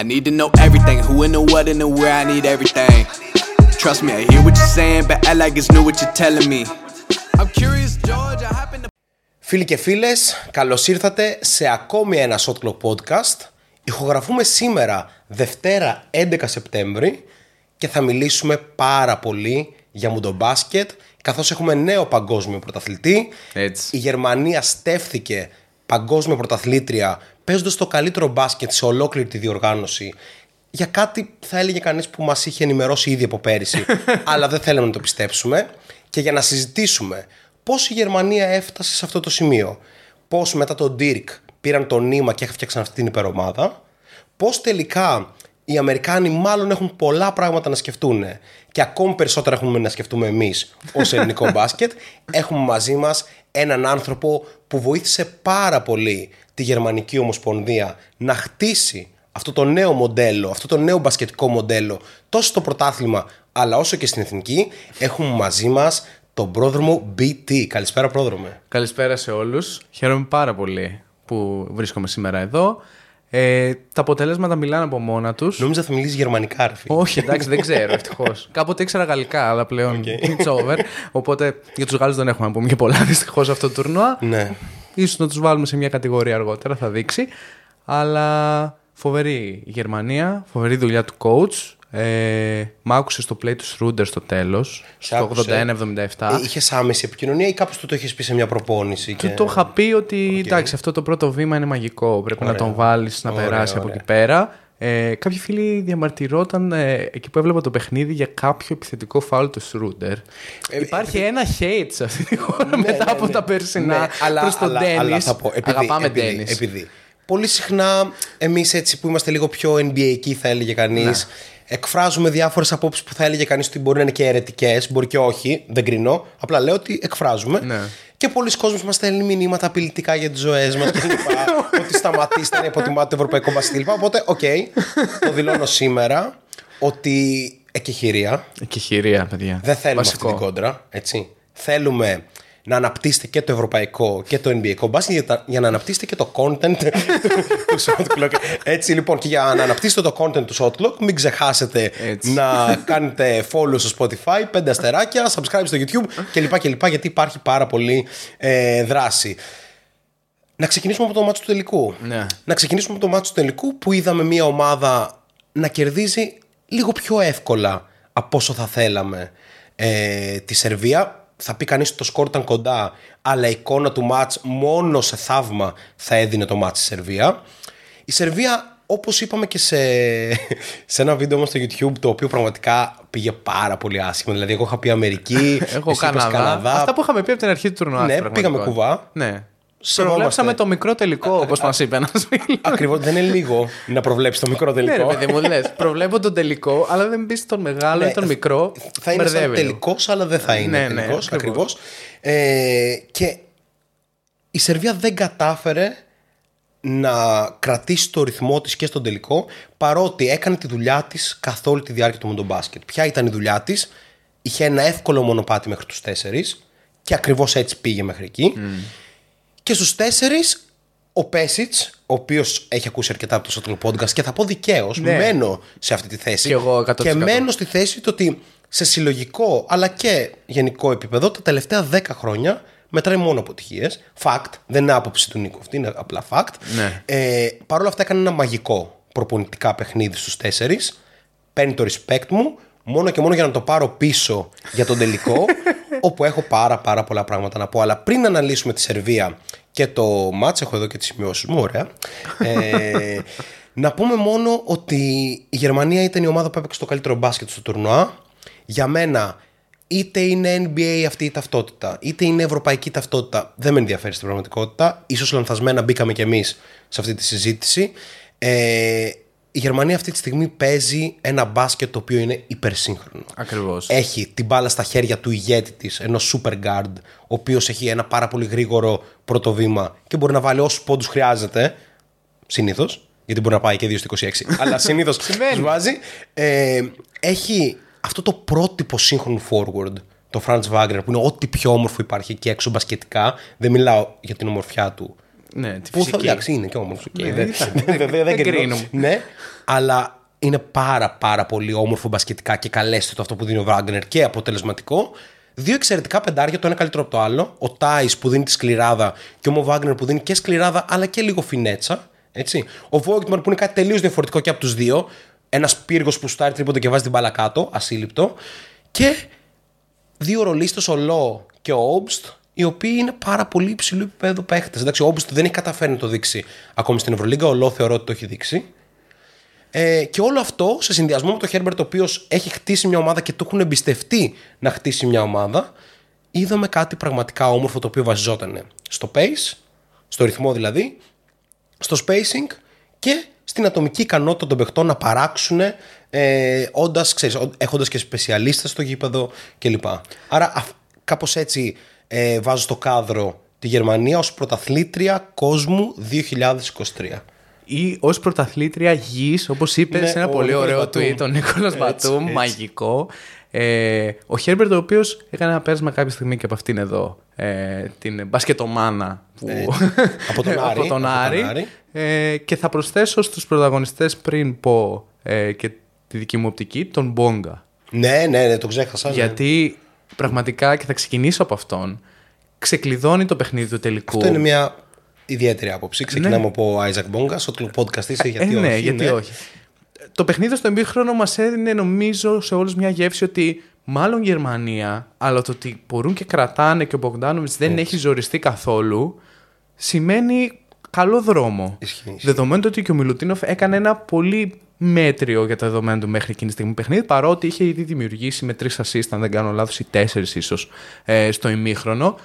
I need to know everything. Who and the what and the where. I need everything. Trust me, I hear what you're saying, but I like it's new what you're telling me. I'm curious, George. I happen to. Φίλοι και φίλες, καλώς ήρθατε σε ακόμη ένα Shot Clock Podcast. Ηχογραφούμε σήμερα, Δευτέρα 11 Σεπτέμβρη και θα μιλήσουμε πάρα πολύ για μουντομπάσκετ καθώς έχουμε νέο παγκόσμιο πρωταθλητή. Έτσι. Η Γερμανία στέφθηκε παγκόσμια πρωταθλήτρια παίζοντας το καλύτερο μπάσκετ σε ολόκληρη τη διοργάνωση για κάτι θα έλεγε κανείς που μας είχε ενημερώσει ήδη από πέρυσι αλλά δεν θέλαμε να το πιστέψουμε. Και για να συζητήσουμε πώς η Γερμανία έφτασε σε αυτό το σημείο πώς μετά τον Dirk πήραν το νήμα και έφτιαξαν αυτή την υπερομάδα πώς τελικά οι Αμερικάνοι μάλλον έχουν πολλά πράγματα να σκεφτούν και ακόμη περισσότερα έχουμε να σκεφτούμε εμείς ως ελληνικό μπάσκετ. Έχουμε μαζί μας έναν άνθρωπο που βοήθησε πάρα πολύ τη Γερμανική Ομοσπονδία να χτίσει αυτό το νέο μοντέλο, αυτό το νέο μπασκετικό μοντέλο τόσο στο πρωτάθλημα αλλά όσο και στην εθνική έχουμε μαζί μας τον πρόδρομο BT. Καλησπέρα πρόδρομε. Καλησπέρα σε όλους. Χαίρομαι πάρα πολύ που βρίσκομαι σήμερα εδώ. Ε, τα αποτελέσματα μιλάνε από μόνα τους. Νόμιζα θα μιλήσεις γερμανικά, ρε φίλε. Όχι, εντάξει, δεν ξέρω ευτυχώς. Κάποτε ήξερα γαλλικά, αλλά πλέον it's over. Οπότε για τους Γάλλους δεν έχουμε να πούμε και πολλά δυστυχώς αυτό το τουρνουά. Ναι. Ίσως να τους βάλουμε σε μια κατηγορία αργότερα, θα δείξει. Αλλά φοβερή η Γερμανία, φοβερή δουλειά του coach. Ε, μ' άκουσες στο play του Σρούντερ στο τέλος, στο άκουσε. 81-77. Είχες άμεση επικοινωνία ή κάπως του το είχες πει σε μια προπόνηση. Του και... το είχα πει ότι εντάξει, αυτό το πρώτο βήμα είναι μαγικό. Πρέπει να τον βάλεις να Ωραία, περάσει από ωραία. εκεί πέρα. Ε, κάποιοι φίλοι διαμαρτυρόταν ε, εκεί που έβλεπα το παιχνίδι για κάποιο επιθετικό φάουλ του Σρούντερ. Υπάρχει ένα hate σε αυτή τη χώρα Ε, Ναι, μετά ναι, από ναι. τα περσινά Ναι, αλλά- προς τον αλλά- αλλά Ντένις. θα πω, επειδή- Αγαπάμε επειδή- Ντένις. Επειδή πολύ συχνά εμείς έτσι που είμαστε λίγο πιο NBA θα έλεγε κανείς, Ναι. εκφράζουμε διάφορες απόψεις που θα έλεγε κανείς ότι μπορεί να είναι και αιρετικές, μπορεί και όχι, δεν κρίνω. Απλά λέω ότι εκφράζουμε. Ναι. Και πολλοί κόσμοι μας στέλνουν μηνύματα απειλητικά για τις ζωές μας και λοιπά. ότι σταματήστε να υποτιμάτε το ευρωπαϊκό μπάσκετ κλπ. Οπότε, οκ, το δηλώνω σήμερα ότι εκεχηρία. Και χειρία, παιδιά. Δεν θέλουμε Βασικό. αυτή την κόντρα. Έτσι. Θέλουμε να αναπτύσσετε και το ευρωπαϊκό και το NBA μπάσκετ για, τα- για να αναπτύσσετε και το content του Shot Clock. Έτσι λοιπόν και για να αναπτύσσετε το content του Shot Clock μην ξεχάσετε Έτσι. να κάνετε follow στο Spotify, πέντε αστεράκια, subscribe στο YouTube κλπ. κλπ γιατί υπάρχει πάρα πολύ ε, δράση. Να ξεκινήσουμε από το μάτσο του τελικού. Ναι. Να ξεκινήσουμε από το μάτσο του τελικού που είδαμε μια ομάδα να κερδίζει λίγο πιο εύκολα από όσο θα θέλαμε ε, τη Σερβία. Θα πει κανείς ότι το σκορ ήταν κοντά, αλλά η εικόνα του μάτς μόνο σε θαύμα θα έδινε το μάτς στη Σερβία. Η Σερβία, όπως είπαμε και σε, σε ένα βίντεο μας στο YouTube, το οποίο πραγματικά πήγε πάρα πολύ άσχημα. Δηλαδή, εγώ είχα πει Αμερική, Εγώ εσύ είπες Καναδά. Αυτά που είχαμε πει από την αρχή του τουρνουά. Ναι, στην πήγαμε πραγματικότητα. κουβά. Ναι. Σεβόμαστε. Προβλέψαμε το μικρό τελικό, όπως μας είπε ένας φίλος. Ακριβώς δεν είναι λίγο να προβλέψεις το μικρό Ναι, ρε τελικό. παιδί μου, λες. Προβλέπω τον τελικό, αλλά δεν μπει τον μεγάλο ή τον μικρό. Ναι, Θα είναι σαν μπερδεύει λίγο. τελικός, αλλά δεν θα είναι Ναι, ναι, τελικός, ακριβώς. ακριβώς. Ε, και η Σερβία δεν κατάφερε να κρατήσει το ρυθμό της και στον τελικό παρότι έκανε τη δουλειά της καθ' όλη τη διάρκεια του μοντομπάσκετ. Ποια ήταν η δουλειά της; Είχε ένα εύκολο μονοπάτι μέχρι τους τέσσερις και ακριβώς έτσι πήγε μέχρι εκεί. Και στους τέσσερις ο Πέσιτς, ο οποίος έχει ακούσει αρκετά από το Shotgun Podcast και θα πω δικαίως, Ναι. μένω σε αυτή τη θέση. Κι εγώ 100%. Και μένω στη θέση του ότι σε συλλογικό αλλά και γενικό επίπεδο τα τελευταία 10 χρόνια μετράει μόνο αποτυχίε. Fact, δεν είναι άποψη του Νίκο αυτή, είναι απλά fact. Ναι. Ε, Παρ' όλα αυτά έκανε ένα μαγικό προπονητικά παιχνίδι στους τέσσερις Παίρνει το respect μου μόνο και μόνο για να το πάρω πίσω για τον τελικό όπου έχω πάρα πάρα πολλά πράγματα να πω. Αλλά πριν αναλύσουμε τη Σερβία και το μάτς, έχω εδώ και τις σημειώσεις μου, ωραία. Ε, να πούμε μόνο ότι η Γερμανία ήταν η ομάδα που έπαιξε το καλύτερο μπάσκετ στο τουρνουά. Για μένα, είτε είναι NBA αυτή η ταυτότητα, είτε είναι ευρωπαϊκή ταυτότητα, δεν με ενδιαφέρει στην πραγματικότητα. Ίσως λανθασμένα μπήκαμε κι εμείς σε αυτή τη συζήτηση. Ε, η Γερμανία αυτή τη στιγμή παίζει ένα μπάσκετ το οποίο είναι υπερσύγχρονο. Ακριβώς. Έχει την μπάλα στα χέρια του ηγέτη της, ενός super guard, ο οποίος έχει ένα πάρα πολύ γρήγορο πρώτο βήμα και μπορεί να βάλει όσους πόντους χρειάζεται. Συνήθως. Γιατί μπορεί να πάει και 2 στο 26. αλλά συνήθως του βάζει. Ε, έχει αυτό το πρότυπο σύγχρονου forward, το Franz Wagner, που είναι ό,τι πιο όμορφο υπάρχει εκεί έξω μπασκετικά. Δεν μιλάω για την ομορφιά του Ναι, τη Που θα φυσική. εντάξει, είναι και όμορφο. οκ, Ναι, δεν- ήταν. δεν- Βέβαια δεν Δεν κρίνω. κρίνουμε. Ναι, αλλά είναι πάρα πάρα πολύ όμορφο μπασκετικά και καλαίσθητο αυτό που δίνει ο Βάγκνερ και αποτελεσματικό. Δύο εξαιρετικά πεντάρια, το ένα καλύτερο από το άλλο. Ο Τάις που δίνει τη σκληράδα και ο Μο Βάγκνερ που δίνει και σκληράδα αλλά και λίγο φινέτσα. Έτσι. Ο Βόγκτμαρ που είναι κάτι τελείως διαφορετικό και από τους δύο. Ένας πύργος που στάρει τρίποντο και βάζει την μπάλα κάτω, ασύλληπτο. Και δύο ρολίστες, ο Λό και ο Όμπστ, οι οποίοι είναι πάρα πολύ υψηλού επίπεδου παίχτες. Εντάξει, ο Όμπστ δεν έχει καταφέρει να το δείξει ακόμη στην Ευρωλίγκα. Ο Λό θεωρώ ότι το έχει δείξει. Ε, και όλο αυτό σε συνδυασμό με τον Χέρμπερτ, ο οποίος έχει χτίσει μια ομάδα και του έχουν εμπιστευτεί να χτίσει μια ομάδα, είδαμε κάτι πραγματικά όμορφο το οποίο βασιζόταν στο pace, στο ρυθμό δηλαδή, στο spacing και στην ατομική ικανότητα των παιχτών να παράξουν ε, όντας, ξέρεις, ό- έχοντας και σπεσιαλίστες στο γήπεδο κλπ. Άρα αυ- κάπως έτσι ε, βάζω στο κάδρο τη Γερμανία ως πρωταθλήτρια κόσμου 2023. Ή ως πρωταθλήτρια γης, όπως είπες Ναι, σε ένα ο πολύ Νίκολας ωραίο Μπατούμ. tweet, ο Νίκολα Έτσι, Μπατούμ, έτσι. μαγικό. Ε, ο Χέρμπερτ, ο οποίος έκανε ένα πέρασμα κάποια στιγμή και από αυτήν εδώ, ε, την μπασκετομάνα που... Από τον Άρη, από τον από τον Άρη. Άρη. Ε, και θα προσθέσω στους πρωταγωνιστές πριν πω ε, και τη δική μου οπτική, τον Μπόγκα. Ναι, ναι, ναι, το ξέχασα. ναι. Γιατί πραγματικά, και θα ξεκινήσω από αυτόν, ξεκλειδώνει το παιχνίδι του τελικού. Αυτό είναι μια ιδιαίτερη άποψη. Ξεκινάμε από ο Άιζακ Μπόγκα, ο podcast είσαι, γιατί ε, ναι, όχι. γιατί ναι. όχι. Το παιχνίδι στο εμίχρονο μας έδινε νομίζω σε όλους μια γεύση ότι μάλλον Γερμανία, αλλά το ότι μπορούν και κρατάνε και ο Μπογκδάνοβιτ δεν έχει ζοριστεί καθόλου, σημαίνει καλό δρόμο. Ισχύει, ισχύει. Δεδομένου ότι και ο Μιλουτίνοφ έκανε ένα πολύ μέτριο για τα δεδομένα του μέχρι εκείνη τη στιγμή παιχνίδι, παρότι είχε ήδη δημιουργήσει με τρεις assist, αν δεν κάνω λάθος, ή τέσσερις ίσως ε, στο ημίχρονο.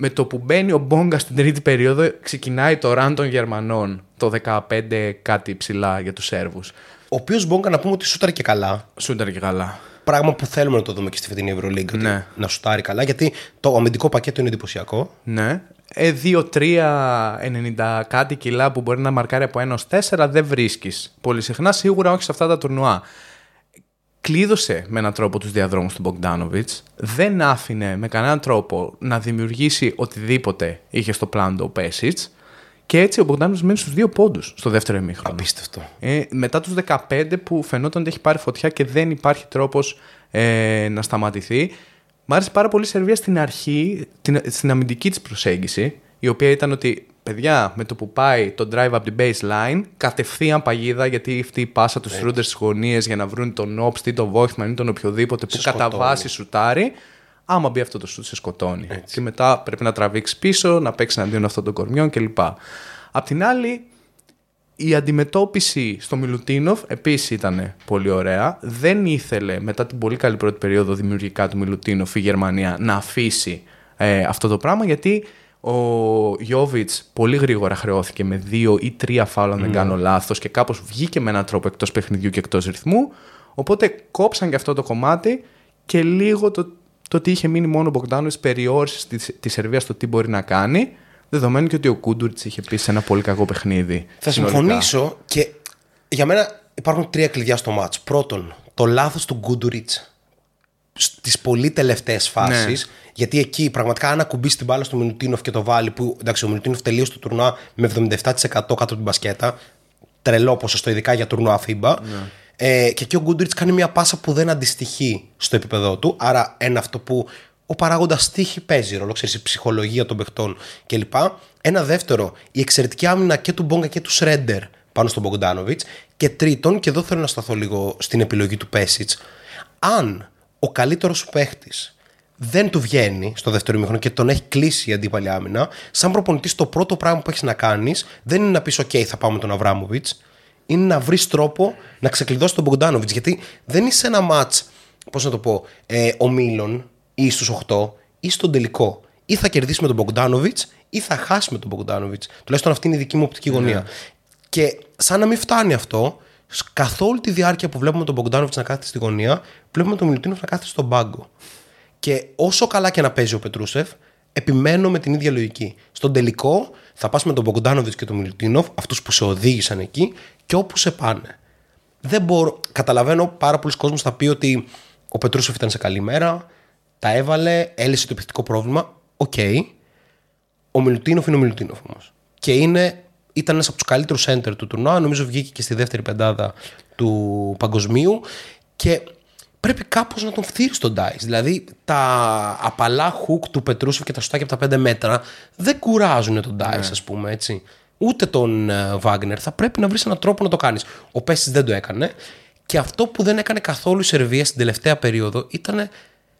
Με το που μπαίνει ο Μπόγκα στην τρίτη περίοδο, ξεκινάει το ραν των Γερμανών το 15 κάτι ψηλά για τους Σέρβους. Ο οποίος Μπόγκα να πούμε ότι σούταρε και καλά. Σούνταρ και καλά. Πράγμα που θέλουμε να το δούμε και στη φετινή Ευρωλίγκα. ότι Ναι. Να σουτάρει καλά, γιατί το αμυντικό πακέτο είναι εντυπωσιακό. Ναι. Ε, 2-3, 90 κάτι κιλά που μπορεί να μαρκάρει από 1 4 δεν βρίσκεις. Πολύ συχνά, σίγουρα όχι σε αυτά τα τουρνουά. Κλείδωσε με έναν τρόπο τους διαδρόμους του Μπογκδάνοβιτ. Δεν άφηνε με κανέναν τρόπο να δημιουργήσει οτιδήποτε είχε στο πλάνο του ο Πέσιτς. Και έτσι ο Μπογκδάνοβιτ μένει στους δύο πόντους στο δεύτερο ημίχρονο. Απίστευτο. Ε, μετά τους 15 που φαινόταν ότι έχει πάρει φωτιά και δεν υπάρχει τρόπος ε, να σταματηθεί. Μ' άρεσε πάρα πολύ η Σερβία στην αρχή, την, στην αμυντική της προσέγγιση, η οποία ήταν ότι, παιδιά, με το που πάει το drive up the baseline, κατευθείαν παγίδα, γιατί αυτή η πάσα του Ρούντερ στις γωνίες για να βρουν τον Όπστ ή τον Βόχτμαν ή τον οποιοδήποτε που κατά σκοτώνει. βάση σουτάρει, άμα μπει αυτό το σουτ σε σκοτώνει. Και μετά πρέπει να τραβήξει πίσω, να παίξει εναντίον αυτών των κορμιών κλπ. Απ' την άλλη, η αντιμετώπιση στο Μιλουτίνοφ επίσης ήταν πολύ ωραία. Δεν ήθελε μετά την πολύ καλή πρώτη περίοδο δημιουργικά του Μιλουτίνοφ η Γερμανία να αφήσει ε, αυτό το πράγμα γιατί ο Γιώβιτς πολύ γρήγορα χρεώθηκε με δύο ή τρία φάουλ, αν δεν κάνω λάθος, και κάπως βγήκε με έναν τρόπο εκτός παιχνιδιού και εκτός ρυθμού. Οπότε κόψαν και αυτό το κομμάτι και λίγο το, το ότι είχε μείνει μόνο ο Μπογκδάνοβιτ περιόρισες τη, τη Σερβία στο τι μπορεί να κάνει. Δεδομένου και ότι ο Κούντουρτ είχε πει σε ένα πολύ κακό παιχνίδι. Θα συνολικά. συμφωνήσω και για μένα υπάρχουν τρία κλειδιά στο μάτς. Πρώτον, το λάθος του Γκούντουριτς στις πολύ τελευταίες φάσεις. Ναι. Γιατί εκεί πραγματικά αν ακουμπήσει την μπάλα στο Μιλουτίνοφ και το βάλει, που εντάξει, ο Μιλουτίνοφ τελείωσε το τουρνουά με 77% κάτω από την μπασκέτα. Τρελό ποσοστό, ειδικά για τουρνουά FIBA. Ε, και εκεί ο Γκούντουριτ κάνει μια πάσα που δεν αντιστοιχεί στο επίπεδό του. Άρα ένα αυτό που ο παράγοντας τύχη παίζει ρόλο, ξέρεις, η ψυχολογία των παιχτών κλπ. Ένα δεύτερο, η εξαιρετική άμυνα και του Μπόγκα και του Σρέντερ πάνω στον Μπογκδάνοβιτ. Και τρίτον, και εδώ θέλω να σταθώ λίγο στην επιλογή του Πέσιτς, αν ο καλύτερος σου παίχτης δεν του βγαίνει στο δεύτερο ημίχρονο και τον έχει κλείσει η αντίπαλη άμυνα, σαν προπονητής, το πρώτο πράγμα που έχεις να κάνεις δεν είναι να πεις: OK, θα πάμε τον Αβράμοβιτς, είναι να βρεις τρόπο να ξεκλειδώσεις τον Μπογκδάνοβιτ. Γιατί δεν είσαι ένα ματ, πώς να το πω, ε, ομίλων ή στους 8 ή στον τελικό. Ή θα κερδίσει με τον Μπογκδάνοβιτ ή θα χάσει με τον Μπογκδάνοβιτ. Τουλάχιστον αυτή είναι η δική μου οπτική γωνία. Και σαν να μην φτάνει αυτό, σ- καθ' όλη τη διάρκεια που βλέπουμε τον Μπογκδάνοβιτ να κάθεται στη γωνία, βλέπουμε τον Μιλουτίνοφ να κάθεται στον πάγκο. Και όσο καλά και να παίζει ο Πετρούσεφ, επιμένω με την ίδια λογική. Στον τελικό θα πας με τον Μπογκδάνοβιτ και τον Μιλουτίνοφ, αυτούς που σε οδήγησαν εκεί, και όπου σε πάνε. Δεν μπορώ. Καταλαβαίνω, πάρα πολλοί κόσμοι θα πει ότι ο Πετρούσεφ ήταν σε καλή μέρα, τα έβαλε, έλυσε το επιθετικό πρόβλημα. Οκ. Ο Μιλουτίνοφ είναι ο Μιλουτίνοφ όμως. και είναι, ήταν ένας από τους καλύτερους center του τουρνουά. Νομίζω βγήκε και στη δεύτερη πεντάδα του παγκοσμίου. Και πρέπει κάπως να τον φθείρει τον Τάις. Δηλαδή τα απαλά hook του Πετρούσεφ και τα σωστά από τα 5 μέτρα δεν κουράζουν τον Dice, ας πούμε έτσι. Ούτε τον Βάγκνερ. Θα πρέπει να βρεις έναν τρόπο να το κάνεις. Ο Πέστης δεν το έκανε. Και αυτό που δεν έκανε καθόλου η Σερβία στην τελευταία περίοδο ήταν.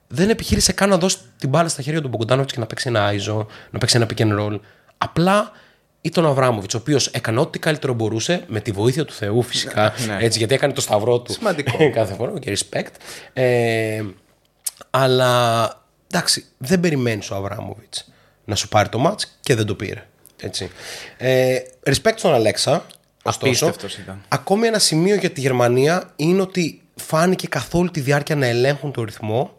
Δεν επιχείρησε καν να δώσει την μπάλα στα χέρια του Μπογκοντάνοβιτ και να παίξει ένα Άιζο, να παίξει ένα pick and roll. Απλά ήταν ο Αβράμοβιτς, ο οποίος έκανε ό,τι καλύτερο μπορούσε, με τη βοήθεια του Θεού φυσικά. Ναι. έτσι, γιατί έκανε το σταυρό του. Σημαντικό. κάθε φορά και respect. Ε, αλλά εντάξει, δεν περιμένεις ο Αβράμοβιτς να σου πάρει το match και δεν το πήρε. Έτσι. Ε, respect στον Αλέξα. Ωστόσο, Απίστευτος ήταν. ακόμη ένα σημείο για τη Γερμανία είναι ότι φάνηκε καθ' όλη τη διάρκεια να ελέγχουν το ρυθμό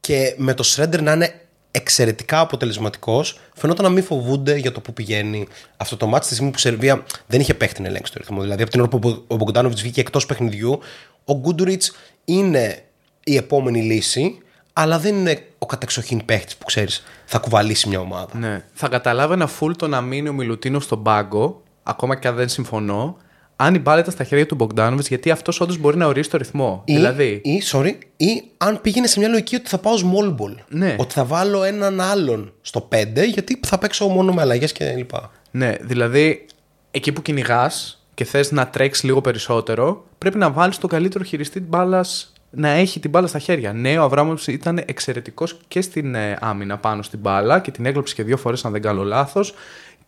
και με το Σρέντερ να είναι εξαιρετικά αποτελεσματικός, φαινόταν να μην φοβούνται για το που πηγαίνει αυτό το μάτι. Στη στιγμή που η Σερβία δεν είχε παίχτη να ελέγξει το ρυθμό. Δηλαδή, από την ώρα που ο Μπογκοντάνοβιτ βγήκε εκτός παιχνιδιού, ο Γκούντουριτς είναι η επόμενη λύση, αλλά δεν είναι ο κατεξοχήν παίχτης που ξέρεις θα κουβαλήσει μια ομάδα. Ναι. Θα καταλάβαινα full το να μείνει ο Μιλουτίνος στον πάγκο, ακόμα και αν δεν συμφωνώ, αν η μπάλα ήταν στα χέρια του Μπογκδάνοβιτ, γιατί αυτός όντως μπορεί να ορίσει το ρυθμό. Ή, δηλαδή. ή, sorry, ή αν πήγαινε σε μια λογική ότι θα πάω small ball. Ναι. Ότι θα βάλω έναν άλλον στο 5 γιατί θα παίξω μόνο με αλλαγές κλπ. Ναι, δηλαδή εκεί που κυνηγάς και θες να τρέξεις λίγο περισσότερο, πρέπει να βάλεις τον καλύτερο χειριστή μπάλα να έχει την μπάλα στα χέρια. Ναι, ο Αβράμοβιτς ήταν εξαιρετικός και στην ε, άμυνα πάνω στην μπάλα και την έκλωψε και δύο φορές, αν δεν κάνω λάθος.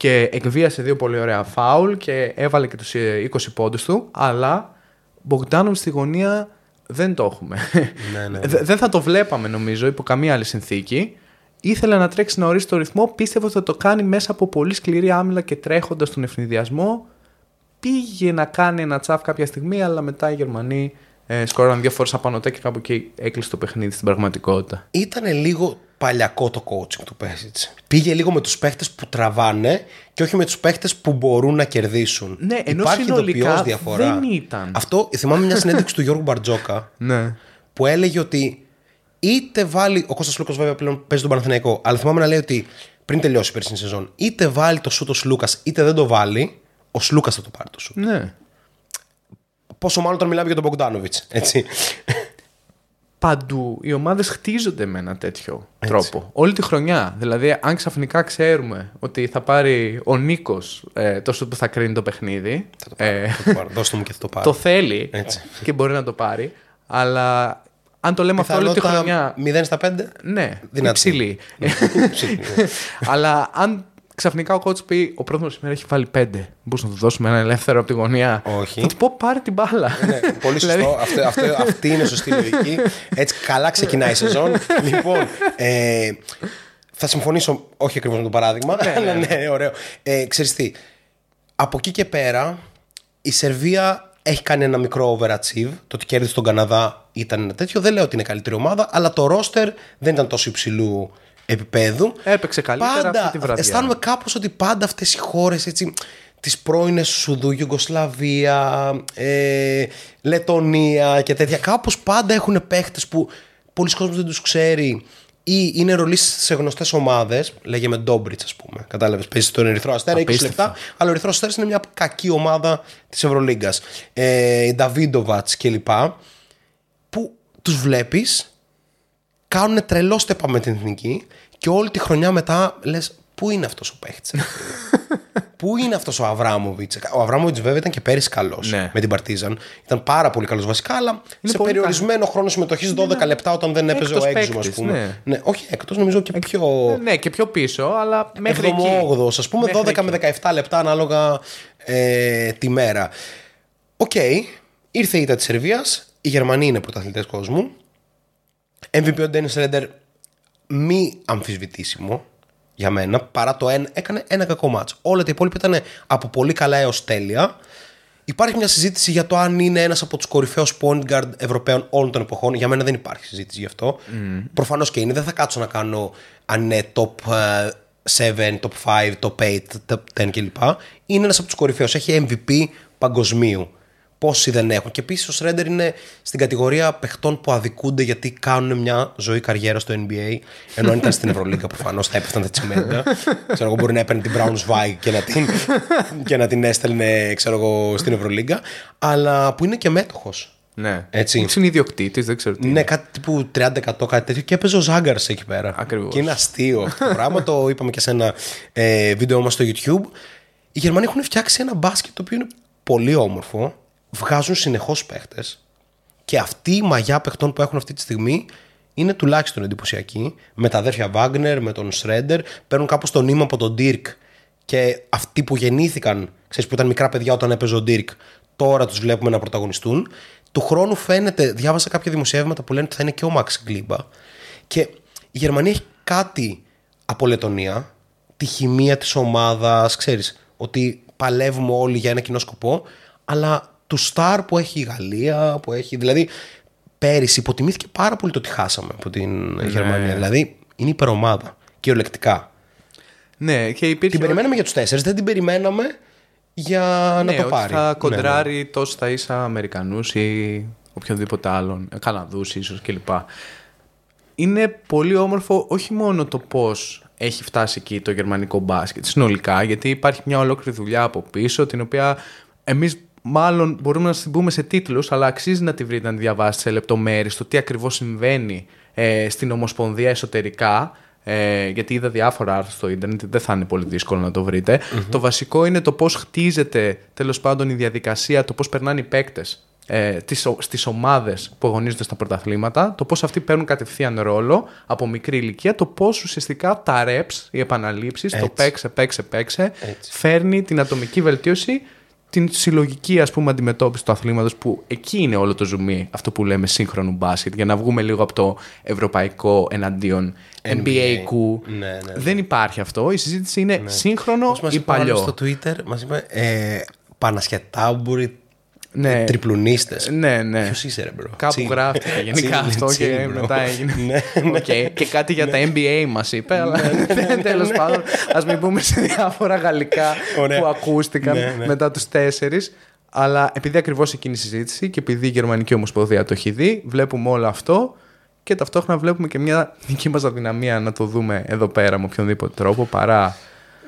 Και εκβίασε δύο πολύ ωραία φάουλ και έβαλε και τους 20 πόντους του. Αλλά Μπογκδάνοβιτ στη γωνία δεν το έχουμε. Ναι, ναι, Δε- δεν θα το βλέπαμε νομίζω υπό καμία άλλη συνθήκη. Ήθελε να τρέξει να ορίσει το ρυθμό. Πίστευε ότι θα το κάνει μέσα από πολύ σκληρή άμυλα και τρέχοντας τον ευνηδιασμό. Πήγε να κάνει ένα τσαφ κάποια στιγμή, αλλά μετά οι Γερμανοί ε, σκόραν δύο φορές απάνω και κάπου εκεί έκλεισε το παιχνίδι στην πραγματικότητα. Ήταν λίγο παλιακό το coaching του Πέσιτ. Πήγε λίγο με τους παίχτες που τραβάνε και όχι με τους παίχτες που μπορούν να κερδίσουν. Ναι, ενώ Υπάρχει συνολικά ειδοποιώς διαφορά. δεν ήταν. Αυτό θυμάμαι μια συνέντευξη του Γιώργου Μπαρτζόκα Ναι. που έλεγε ότι είτε βάλει. Ο Κώστας Λούκας βέβαια πλέον παίζει τον Παναθηναϊκό, αλλά θυμάμαι να λέει ότι πριν τελειώσει η περσινή σεζόν, είτε βάλει το σούτ ο Σλούκα είτε δεν το βάλει, ο Σλούκα θα το πάρει το σούτ. ναι. Πόσο μάλλον όταν μιλάμε για τον Μπογκδάνοβιτ. Έτσι. Παντού οι ομάδες χτίζονται με ένα τέτοιο τρόπο. Όλη τη χρονιά. Δηλαδή, αν ξαφνικά ξέρουμε ότι θα πάρει ο Νίκος ε, το σουτ που θα κρίνει το παιχνίδι. ε, Θα το πάρω. Δώστε μου και θα το πάρω. το θέλει Έτσι. και μπορεί να το πάρει. Αλλά αν το λέμε αυτό όλη τη χρονιά. Πιθανότητα 0 στα 5. Ναι, Δυνατή. υψηλή. Αλλά αν ξαφνικά ο coach πει ο πρώτο σήμερα έχει βάλει 5, μπορούμε να του δώσουμε ένα ελεύθερο από τη γωνία. Όχι. Θα του πω πάρε την μπάλα. Ναι, πολύ σωστό. Δηλαδή- αυτό, αυτό, αυτή είναι σωστή λογική. Έτσι καλά ξεκινάει η σεζόν. λοιπόν, ε, θα συμφωνήσω όχι ακριβώς με το παράδειγμα. αλλά ναι, ωραίο. Ε, ξέρεις τι, από εκεί και πέρα η Σερβία έχει κάνει ένα μικρό overachieve. Το ότι κέρδισε τον Καναδά ήταν ένα τέτοιο. Δεν λέω ότι είναι καλύτερη ομάδα, αλλά το roster δεν ήταν τόσο υψηλού επίπεδου. Έπαιξε καλύτερα πάντα, αυτή τη βραδιά. Αισθάνομαι κάπως ότι πάντα αυτές οι χώρες έτσι. Τις πρώην Σουδού, Ιουγκοσλαβία, ε, Λετωνία και τέτοια. Κάπως πάντα έχουν παίχτες που πολλοί κόσμοι δεν τους ξέρει ή είναι ρολίς σε γνωστές ομάδες. Λέγε με Ντόμπριτς, ας πούμε. Κατάλαβες. Παίζει στον Ερυθρό Αστέρα 20 Απίστευτο. λεπτά. Αλλά ο Ερυθρός Αστέρας είναι μια κακή ομάδα της Ευρωλίγκας. Ε, η Νταβίντοβατς κλπ. Που τους βλέπεις κάνουν τρελό στέπα με την εθνική και όλη τη χρονιά μετά λες: Πού είναι αυτός ο παίχτης. Πού είναι αυτός ο Αβράμοβιτς; Ο Αβράμοβιτς βέβαια ήταν και πέρυσι καλός Ναι. με την Παρτίζαν. Ήταν πάρα πολύ καλός βασικά, αλλά σε πολύ περιορισμένο χρόνο συμμετοχής 12 λεπτά όταν δεν έπαιζε ο έκτος Έξουμ, ας παίκτης, πούμε. ναι. όχι έκτος, νομίζω και πιο. ναι, και πιο πίσω, αλλά μέχρι εκεί. 7ο, ας πούμε, Μέχρι 12 με 17 λεπτά ανάλογα ε, τη μέρα. Οκ, ήρθε η ήττα της Σερβίας. Οι Γερμανοί είναι πρωταθλητές κόσμου. MVP ο Ντένις Σρέντερ μη αμφισβητήσιμο για μένα. Παρά το ένα, έκανε ένα κακό ματς. Όλα τα υπόλοιπα ήταν από πολύ καλά έως τέλεια. Υπάρχει μια συζήτηση για το αν είναι ένας από τους κορυφαίους point guard Ευρωπαίων όλων των εποχών. Για μένα δεν υπάρχει συζήτηση γι' αυτό. Mm. Προφανώς και είναι. Δεν θα κάτσω να κάνω αν είναι top ε, 7, top 5, top 8, top 10 κλπ. Είναι ένας από τους κορυφαίους. Έχει MVP παγκοσμίου. Πόσοι δεν έχουν. Και επίσης ο Σρέντερ είναι στην κατηγορία παιχτών που αδικούνται γιατί κάνουν μια ζωή καριέρα στο NBA. Ενώ αν ήταν στην Ευρωλίγκα προφανώς θα έπεφταν τα τσιμέντα. ξέρω εγώ, μπορεί να έπαιρνε την Brown Zweig και να την, και να την έστελνε ξέρω εγώ, στην Ευρωλίγκα. Αλλά που είναι και μέτοχος. Ναι. Έτσι. Είναι ιδιοκτήτης, δεν ξέρω τι. Ναι, κάτι τύπου 30% κάτι τέτοιο και έπαιζε ο Ζάγκαρς εκεί πέρα. Ακριβώς. Και είναι αστείο αυτό το πράγμα. το είπαμε και σε ένα ε, βίντεο μας στο YouTube. Οι Γερμανοί έχουν φτιάξει ένα μπάσκετ το οποίο είναι πολύ όμορφο. Βγάζουν συνεχώς παίχτες. Και αυτή η μαγιά παιχτών που έχουν αυτή τη στιγμή είναι τουλάχιστον εντυπωσιακή. Με τα αδέρφια Βάγκνερ, με τον Σρέντερ. Παίρνουν κάπως το νήμα από τον Ντίρκ. Και αυτοί που γεννήθηκαν, ξέρεις που ήταν μικρά παιδιά όταν έπαιζε ο Ντίρκ, τώρα τους βλέπουμε να πρωταγωνιστούν. Του χρόνου φαίνεται, διάβασα κάποια δημοσιεύματα που λένε ότι θα είναι και ο Μαξ Γκλίμπα. Και η Γερμανία έχει κάτι από Λετωνία, τη χημεία της ομάδας, ξέρεις, ότι παλεύουμε όλοι για ένα κοινό σκοπό, αλλά του στάρ που έχει η Γαλλία, που έχει. Δηλαδή, πέρυσι υποτιμήθηκε πάρα πολύ το ότι χάσαμε από την Γερμανία. Δηλαδή, είναι υπερομάδα. Κυριολεκτικά. Ναι, και υπήρχε. Την περιμέναμε για τους τέσσερις, δεν την περιμέναμε για να ναι, το ότι πάρει. Θα Ναι, κοντράρει τόσο θα ίσα Αμερικανούς ή οποιονδήποτε άλλον, Καναδούς ίσως κλπ. Είναι πολύ όμορφο όχι μόνο το πώς έχει φτάσει εκεί το γερμανικό μπάσκετ συνολικά, γιατί υπάρχει μια ολόκληρη δουλειά από πίσω, την οποία εμείς μάλλον μπορούμε να την πούμε σε τίτλους, αλλά αξίζει να τη βρείτε να τη διαβάσετε σε λεπτομέρειες το τι ακριβώς συμβαίνει ε, στην Ομοσπονδία εσωτερικά. Ε, γιατί είδα διάφορα άρθρα στο ίντερνετ, δεν θα είναι πολύ δύσκολο να το βρειτε Το βασικό είναι το πώς χτίζεται τέλος πάντων η διαδικασία, το πώς περνάνε οι παίκτες ε, στις ομάδες που αγωνίζονται στα πρωταθλήματα, το πώς αυτοί παίρνουν κατευθείαν ρόλο από μικρή ηλικία, το πώς ουσιαστικά τα reps, οι επαναλήψεις, το Έτσι. παίξε, παίξε, παίξε, Έτσι. φέρνει την ατομική βελτίωση, την συλλογική ας πούμε αντιμετώπιση του αθλήματος που εκεί είναι όλο το ζουμί αυτό που λέμε σύγχρονο μπάσκετ για να βγούμε λίγο από το ευρωπαϊκό εναντίον NBA κου. Ναι, ναι, ναι. Δεν υπάρχει αυτό. Η συζήτηση είναι σύγχρονο Πώς μας ή είπε ο άλλος παλιό. στο Twitter, μας είπε ε, Πανασχετάμπουροι Ναι. τριπλουνίστες. Ναι, ναι. Ποιος είσαι ρε μπρο; Κάπου Chill. γράφτηκε γενικά Chill, αυτό και chill, bro. μετά έγινε. Ναι, ναι. Οκ. Και κάτι για τα NBA μας είπε, αλλά τέλος πάντων ας μην πούμε σε διάφορα γαλλικά Ωραία. που ακούστηκαν Ναι, ναι. μετά τους τέσσερις. Αλλά επειδή ακριβώς εκείνη η συζήτηση και επειδή η Γερμανική Ομοσπονδία το έχει δει, βλέπουμε όλο αυτό και ταυτόχρονα βλέπουμε και μια δική μας αδυναμία να το δούμε εδώ πέρα με οποιονδήποτε τρόπο παρά.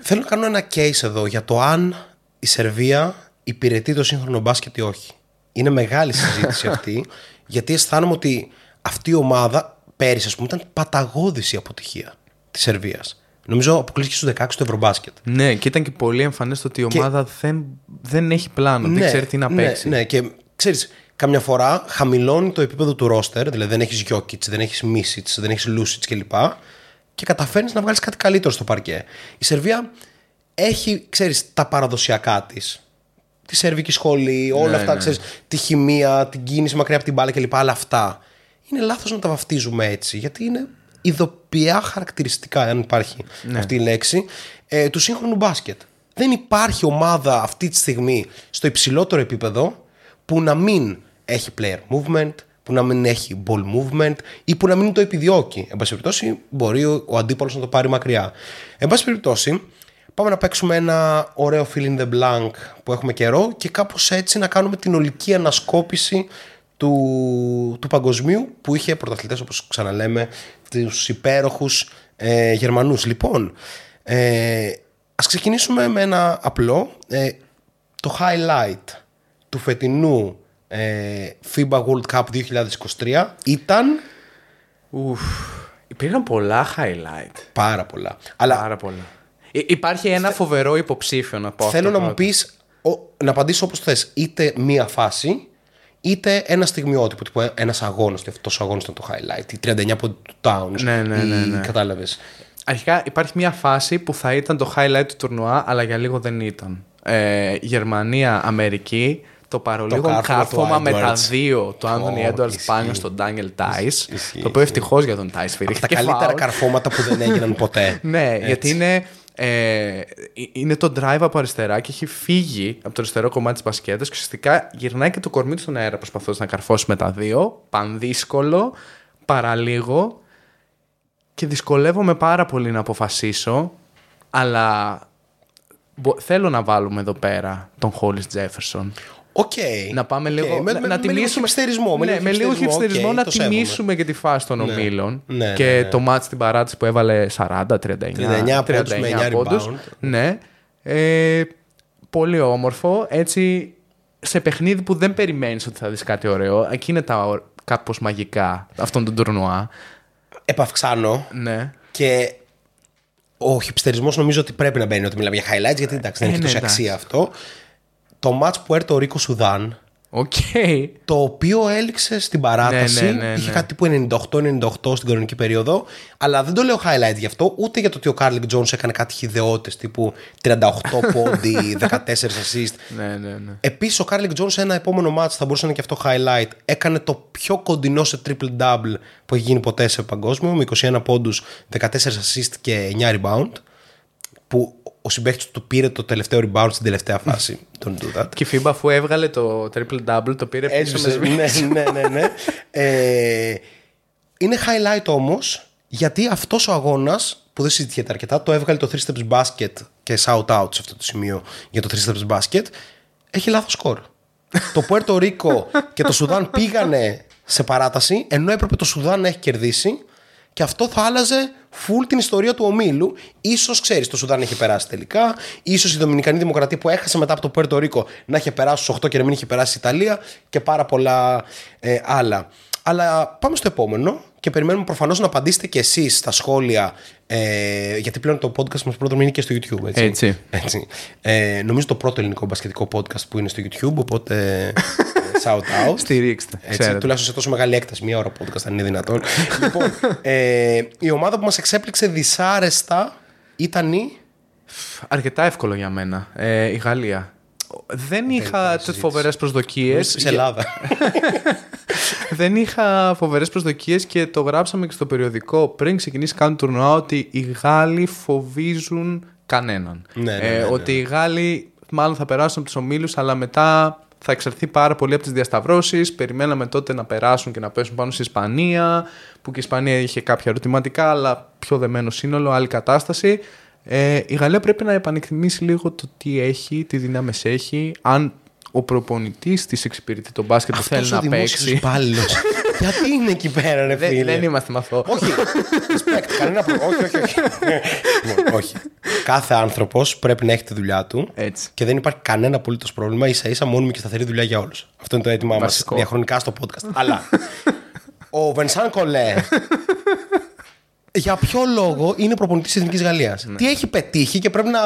Θέλω να κάνω ένα case εδώ για το αν η Σερβία υπηρετεί το σύγχρονο μπάσκετ ή όχι. Είναι μεγάλη συζήτηση αυτή, γιατί αισθάνομαι ότι αυτή η ομάδα πέρυσι, ας πούμε, ήταν παταγώδης η αποτυχία της Σερβίας. Νομίζω αποκλείστηκε στους 16 του Ευρωμπάσκετ. Ναι, και ήταν και πολύ εμφανές το ότι η ομάδα δεν, δεν έχει πλάνο, δεν ξέρει τι να ναι, παίξει. Ναι, και ξέρεις, καμιά φορά χαμηλώνει το επίπεδο του ρόστερ, δηλαδή δεν έχεις Γιώκητ, δεν έχεις Μίσιτ, δεν έχεις Λούσιτ κλπ. Και καταφέρνεις να βγάλεις κάτι καλύτερο στο παρκέ. Η Σερβία έχει, ξέρεις, τα παραδοσιακά της. Τη σερβική σχολή, όλα Ναι, αυτά, ναι. ξέρεις, τη χημεία, την κίνηση μακριά από την μπάλα κλπ. Αλλά αυτά είναι λάθος να τα βαφτίζουμε έτσι, γιατί είναι ειδοποιητικά χαρακτηριστικά, αν υπάρχει Ναι. αυτή η λέξη, ε, του σύγχρονου μπάσκετ. Δεν υπάρχει ομάδα αυτή τη στιγμή στο υψηλότερο επίπεδο που να μην έχει player movement, που να μην έχει ball movement ή που να μην το επιδιώκει. Εν πάση περιπτώσει, μπορεί ο, ο αντίπαλος να το πάρει μακριά. Εν πάση περιπτώσει, πάμε να παίξουμε ένα ωραίο fill in the blank που έχουμε καιρό και κάπως έτσι να κάνουμε την ολική ανασκόπηση του, του παγκοσμίου που είχε πρωταθλητές όπως ξαναλέμε τους υπέροχους ε, Γερμανούς. Λοιπόν, ε, ας ξεκινήσουμε με ένα απλό ε, το highlight του φετινού ε, FIBA World Cup 2023 ήταν Ουφ, υπήρχαν πολλά highlight. πάρα πολλά. Αλλά Πάρα πολλά. Υ- υπάρχει ένα φοβερό υποψήφιο να πω. θέλω αυτό να μου πρώτα. πεις ο- να απαντήσω όπως θες είτε μία φάση είτε ένα στιγμιότυπο τύπου ένας αγώνας και αυτός ο αγώνας ήταν το highlight οι 39 από του Towns Ναι, ναι, ναι, ή- ναι. κατάλαβες Αρχικά υπάρχει μια φάση που θα ήταν το highlight του τουρνουά, αλλά για λίγο δεν ήταν. Ε, Γερμανία, Αμερική, το παρολίγο κάρφωμα του κάρφωμα με τα Edwards. δύο του Anthony Ω, Edwards ισχύει. πάνω στον Daniel Tice. ισχύει, Το οποίο ευτυχώς για τον Tice από τα φύριχτηκε. καλύτερα foul. καρφώματα που δεν έγιναν ποτέ Ναι, Έτσι. γιατί είναι, ε, είναι το drive από αριστερά και έχει φύγει από το αριστερό κομμάτι της μπασκέτας και ουσιαστικά γυρνάει και το κορμί του στον αέρα προσπαθώντας να καρφώσει με τα δύο. Πανδύσκολο, παραλίγο και δυσκολεύομαι πάρα πολύ να αποφασίσω, αλλά μπο- θέλω να βάλουμε εδώ πέρα τον Hollis Jefferson. OK. Να πάμε Οκ. λίγο. Με, να, με, να με λίγο τιμήσουμε. χιπστερισμό. Με ναι, με λίγο χιπστερισμό οκ, να το σέβομαι. τιμήσουμε και τη φάση των ομίλων. Ναι, και ναι, ναι. το ματς στην παράτηση που έβαλε 40-39. 39 πόντους με 9 πόντους. rebound. Ναι. Ε, πολύ όμορφο. Έτσι, σε παιχνίδι που δεν περιμένεις ότι θα δεις κάτι ωραίο. Εκεί είναι τα κάπως μαγικά αυτόν τον τουρνουά. Επαυξάνω Ναι. και ο χιπστερισμός νομίζω ότι πρέπει να μπαίνει ότι μιλάμε για highlights γιατί εντάξει δεν Ε, έχει ναι, τόση εντάξει. αξία αυτό. Το ματς Πουέρτο Ρίκο Σουδάν, Οκ. το οποίο έληξε στην παράταση. Ναι, ναι, ναι, Είχε ναι. κάτι τύπου 98-98 στην κανονική περίοδο. Αλλά δεν το λέω highlight γι' αυτό, ούτε για το ότι ο Κάρλικ Jones έκανε κάτι χιδεότητε τύπου 38 πόντι, 14 assist. ναι, ναι, ναι. Επίσης, ο Κάρλικ Jones σε ένα επόμενο ματς θα μπορούσε να είναι και αυτό highlight. Έκανε το πιο κοντινό σε triple double που έχει γίνει ποτέ σε παγκόσμιο, με 21 πόντους, 14 assist και 9 rebound. Που ο συμπαίχτη του πήρε το τελευταίο rebound στην τελευταία φάση. Don't do that. Και η FIBA αφού έβγαλε το triple double το πήρε πίσω Έσβησε. με ναι, ναι, ναι, ναι. Ε, είναι highlight όμως γιατί αυτός ο αγώνας που δεν συζητιέται αρκετά το έβγαλε το 3 steps basket και shout out σε αυτό το σημείο για το 3 steps basket. Έχει λάθος σκορ. το Puerto Rico και το Σουδάν πήγανε σε παράταση ενώ έπρεπε το Σουδάν να έχει κερδίσει και αυτό θα άλλαζε full την ιστορία του ομίλου. Ίσως ξέρεις, το Σουδάν είχε περάσει τελικά. ίσως η Δομινικανή Δημοκρατία που έχασε μετά από το Πουέρτο Ρίκο να είχε περάσει στους 8 και να μην είχε περάσει η Ιταλία και πάρα πολλά ε, άλλα. Αλλά πάμε στο επόμενο και περιμένουμε προφανώς να απαντήσετε και εσείς στα σχόλια ε, γιατί πλέον το podcast μας πρώτο είναι και στο YouTube. Έτσι. Έτσι. έτσι. Ε, νομίζω το πρώτο ελληνικό μπασκετικό podcast που είναι στο YouTube, οπότε ε, shout out. Στηρίξτε. Έτσι, ξέρετε. τουλάχιστον σε τόσο μεγάλη έκταση, μία ώρα podcast, αν είναι δυνατόν. λοιπόν, ε, η ομάδα που μας εξέπληξε δυσάρεστα ήταν η. Αρκετά εύκολο για μένα. Ε, η Γαλλία. Δεν είχα φοβερές προσδοκίες. Τη Ελλάδα. Δεν είχα φοβερές προσδοκίες και το γράψαμε και στο περιοδικό πριν ξεκινήσει καν το τουρνουά ότι οι Γάλλοι φοβίζουν κανέναν. Ναι, ναι, Ε, ναι, ναι. Ότι οι Γάλλοι μάλλον θα περάσουν από τους ομίλους, αλλά μετά θα εξαρθεί πάρα πολύ από τις διασταυρώσεις. Περιμέναμε τότε να περάσουν και να πέσουν πάνω στη Ισπανία, που και η Ισπανία είχε κάποια ερωτηματικά, αλλά πιο δεμένο σύνολο, άλλη κατάσταση. Ε, η Γαλλία πρέπει να επανεκτιμήσει λίγο το τι έχει, τι δυνάμει έχει, αν ο προπονητής της εξυπηρετεί τον μπάσκετ που θέλει Αυτός ο να δημόσιος παίξει. υπάλληλος. Γιατί είναι εκεί πέρα, ρε Δεν, φίλε; δεν είμαστε με αυτό. Όχι. Respect. Κανένα πρόβλημα. Όχι, όχι, όχι. Λοιπόν, όχι. Κάθε άνθρωπος πρέπει να έχει τη δουλειά του. Έτσι. Και δεν υπάρχει κανένα απολύτως πρόβλημα. σα ίσα μόνιμη και σταθερή δουλειά για όλους. Αυτό είναι το αίτημά μας Βασικό. διαχρονικά στο podcast. Αλλά ο Βενσάν Κολέ. Για ποιο λόγο είναι προπονητής της Εθνικής Γαλλίας; Τι έχει πετύχει και πρέπει να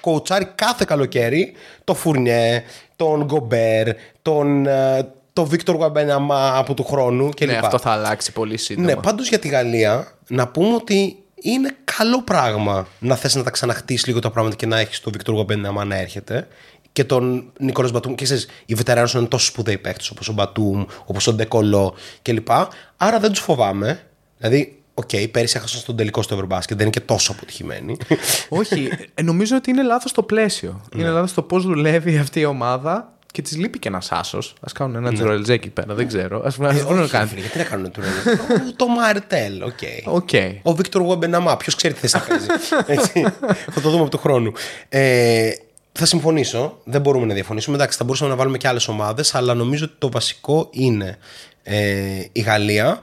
κοουτσάρει κάθε καλοκαίρι το Φουρνιέ, τον Γκομπέρ, τον, ε, τον Βίκτορ Γουαμπέναμα από του χρόνου κλπ. Ναι, αυτό θα αλλάξει πολύ σύντομα. Ναι, πάντως για τη Γαλλία να πούμε ότι είναι καλό πράγμα να θες να τα ξαναχτίσει λίγο τα πράγματα και να έχεις τον Βίκτορ Γουαμπέναμα να έρχεται και τον Νικόλας Μπατούμ και ξέρεις, οι βετεράνους είναι τόσο σπουδαίοι παίκτες όπως ο Μπατούμ, όπως ο Ντεκολό κλπ. Άρα δεν τους φοβάμαι. Δηλαδή, οκ, πέρυσι έχασαν στον τελικό στο Ευρωμπάσκετ, δεν είναι και τόσο αποτυχημένοι. Όχι, ε, νομίζω ότι είναι λάθος το πλαίσιο. Ναι. Είναι λάθος το πώς δουλεύει αυτή η ομάδα και της λείπει και ένας άσος. Α κάνουν ένα τζουρελτζέ εκεί πέρα, δεν ξέρω. Α πούμε, Ε, βρουν όχι, κάτι. φίλε, γιατί να κάνουν τουρνέ. Το Μάρτελ, οκ. Οκ. Ο Βίκτορ Γουαμπεναμά, ποιος ξέρει τι θέση θα παίζει. Έτσι. θα το δούμε από του χρόνου. Ε, θα συμφωνήσω. Δεν μπορούμε να διαφωνήσουμε. Εντάξει, θα μπορούσαμε να βάλουμε και άλλες ομάδες, αλλά νομίζω ότι το βασικό είναι ε, η Γαλλία.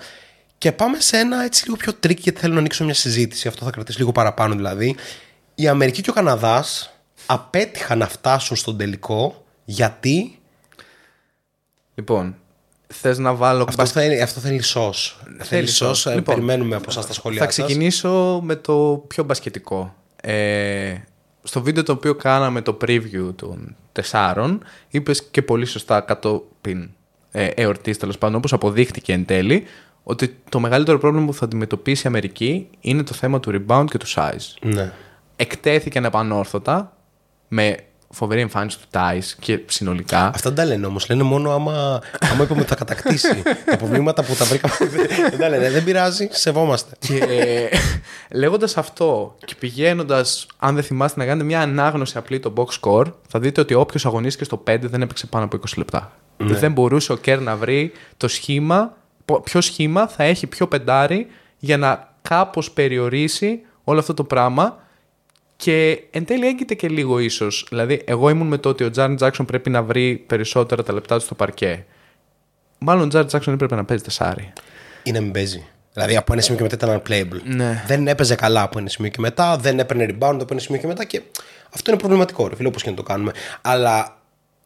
Και πάμε σε ένα έτσι λίγο πιο tricky, γιατί θέλω να ανοίξω μια συζήτηση. Αυτό θα κρατήσει λίγο παραπάνω δηλαδή. Η Αμερική και ο Καναδάς απέτυχαν να φτάσουν στον τελικό γιατί; Λοιπόν, θες να βάλω. Αυτό θέλει, αυτό θέλει σως. Θέλεις σως. σως. Ε, Λοιπόν, περιμένουμε από εσάς τα σχόλιά Θα σας. ξεκινήσω με το πιο μπασκετικό. Ε, στο βίντεο το οποίο κάναμε το preview των τεσσάρων, είπες και πολύ σωστά κατόπιν ε, εορτής τέλος πάντων, όπως αποδείχτηκε εν τέλει, ότι το μεγαλύτερο πρόβλημα που θα αντιμετωπίσει η Αμερική είναι το θέμα του rebound και του size. Ναι. Εκτέθηκαν επανόρθωτα με φοβερή εμφάνιση του Τάις και συνολικά. Αυτά δεν τα λένε όμως. Λένε μόνο άμα, άμα είπαμε ότι θα κατακτήσει. τα προβλήματα που τα βρήκαμε. δεν τα λένε. Δεν πειράζει, σεβόμαστε. Και λέγοντας αυτό και πηγαίνοντας, αν δεν θυμάστε, να κάνετε μια ανάγνωση απλή το box score, θα δείτε ότι όποιος αγωνίστηκε στο 5 δεν έπαιξε πάνω από 20 λεπτά. Δεν μπορούσε ο Κέρ να βρει το σχήμα, πο- ποιο σχήμα θα έχει πιο πεντάρι για να κάπως περιορίσει όλο αυτό το πράγμα. Και εν τέλει έγκυται και λίγο ίσως. Δηλαδή, εγώ ήμουν με το ότι ο Τζάρν Τζάξον πρέπει να βρει περισσότερα τα λεπτά του στο παρκέ. Μάλλον ο Τζάρν Τζάξον έπρεπε να παίζει τεσάρι. Είναι να μην παίζει. Δηλαδή από ένα σημείο και μετά ήταν unplayable. Ναι. Δεν έπαιζε καλά από ένα σημείο και μετά, δεν έπαιρνε rebound από ένα σημείο και μετά και αυτό είναι προβληματικό, ρε φίλε, όπως και να το κάνουμε. Αλλά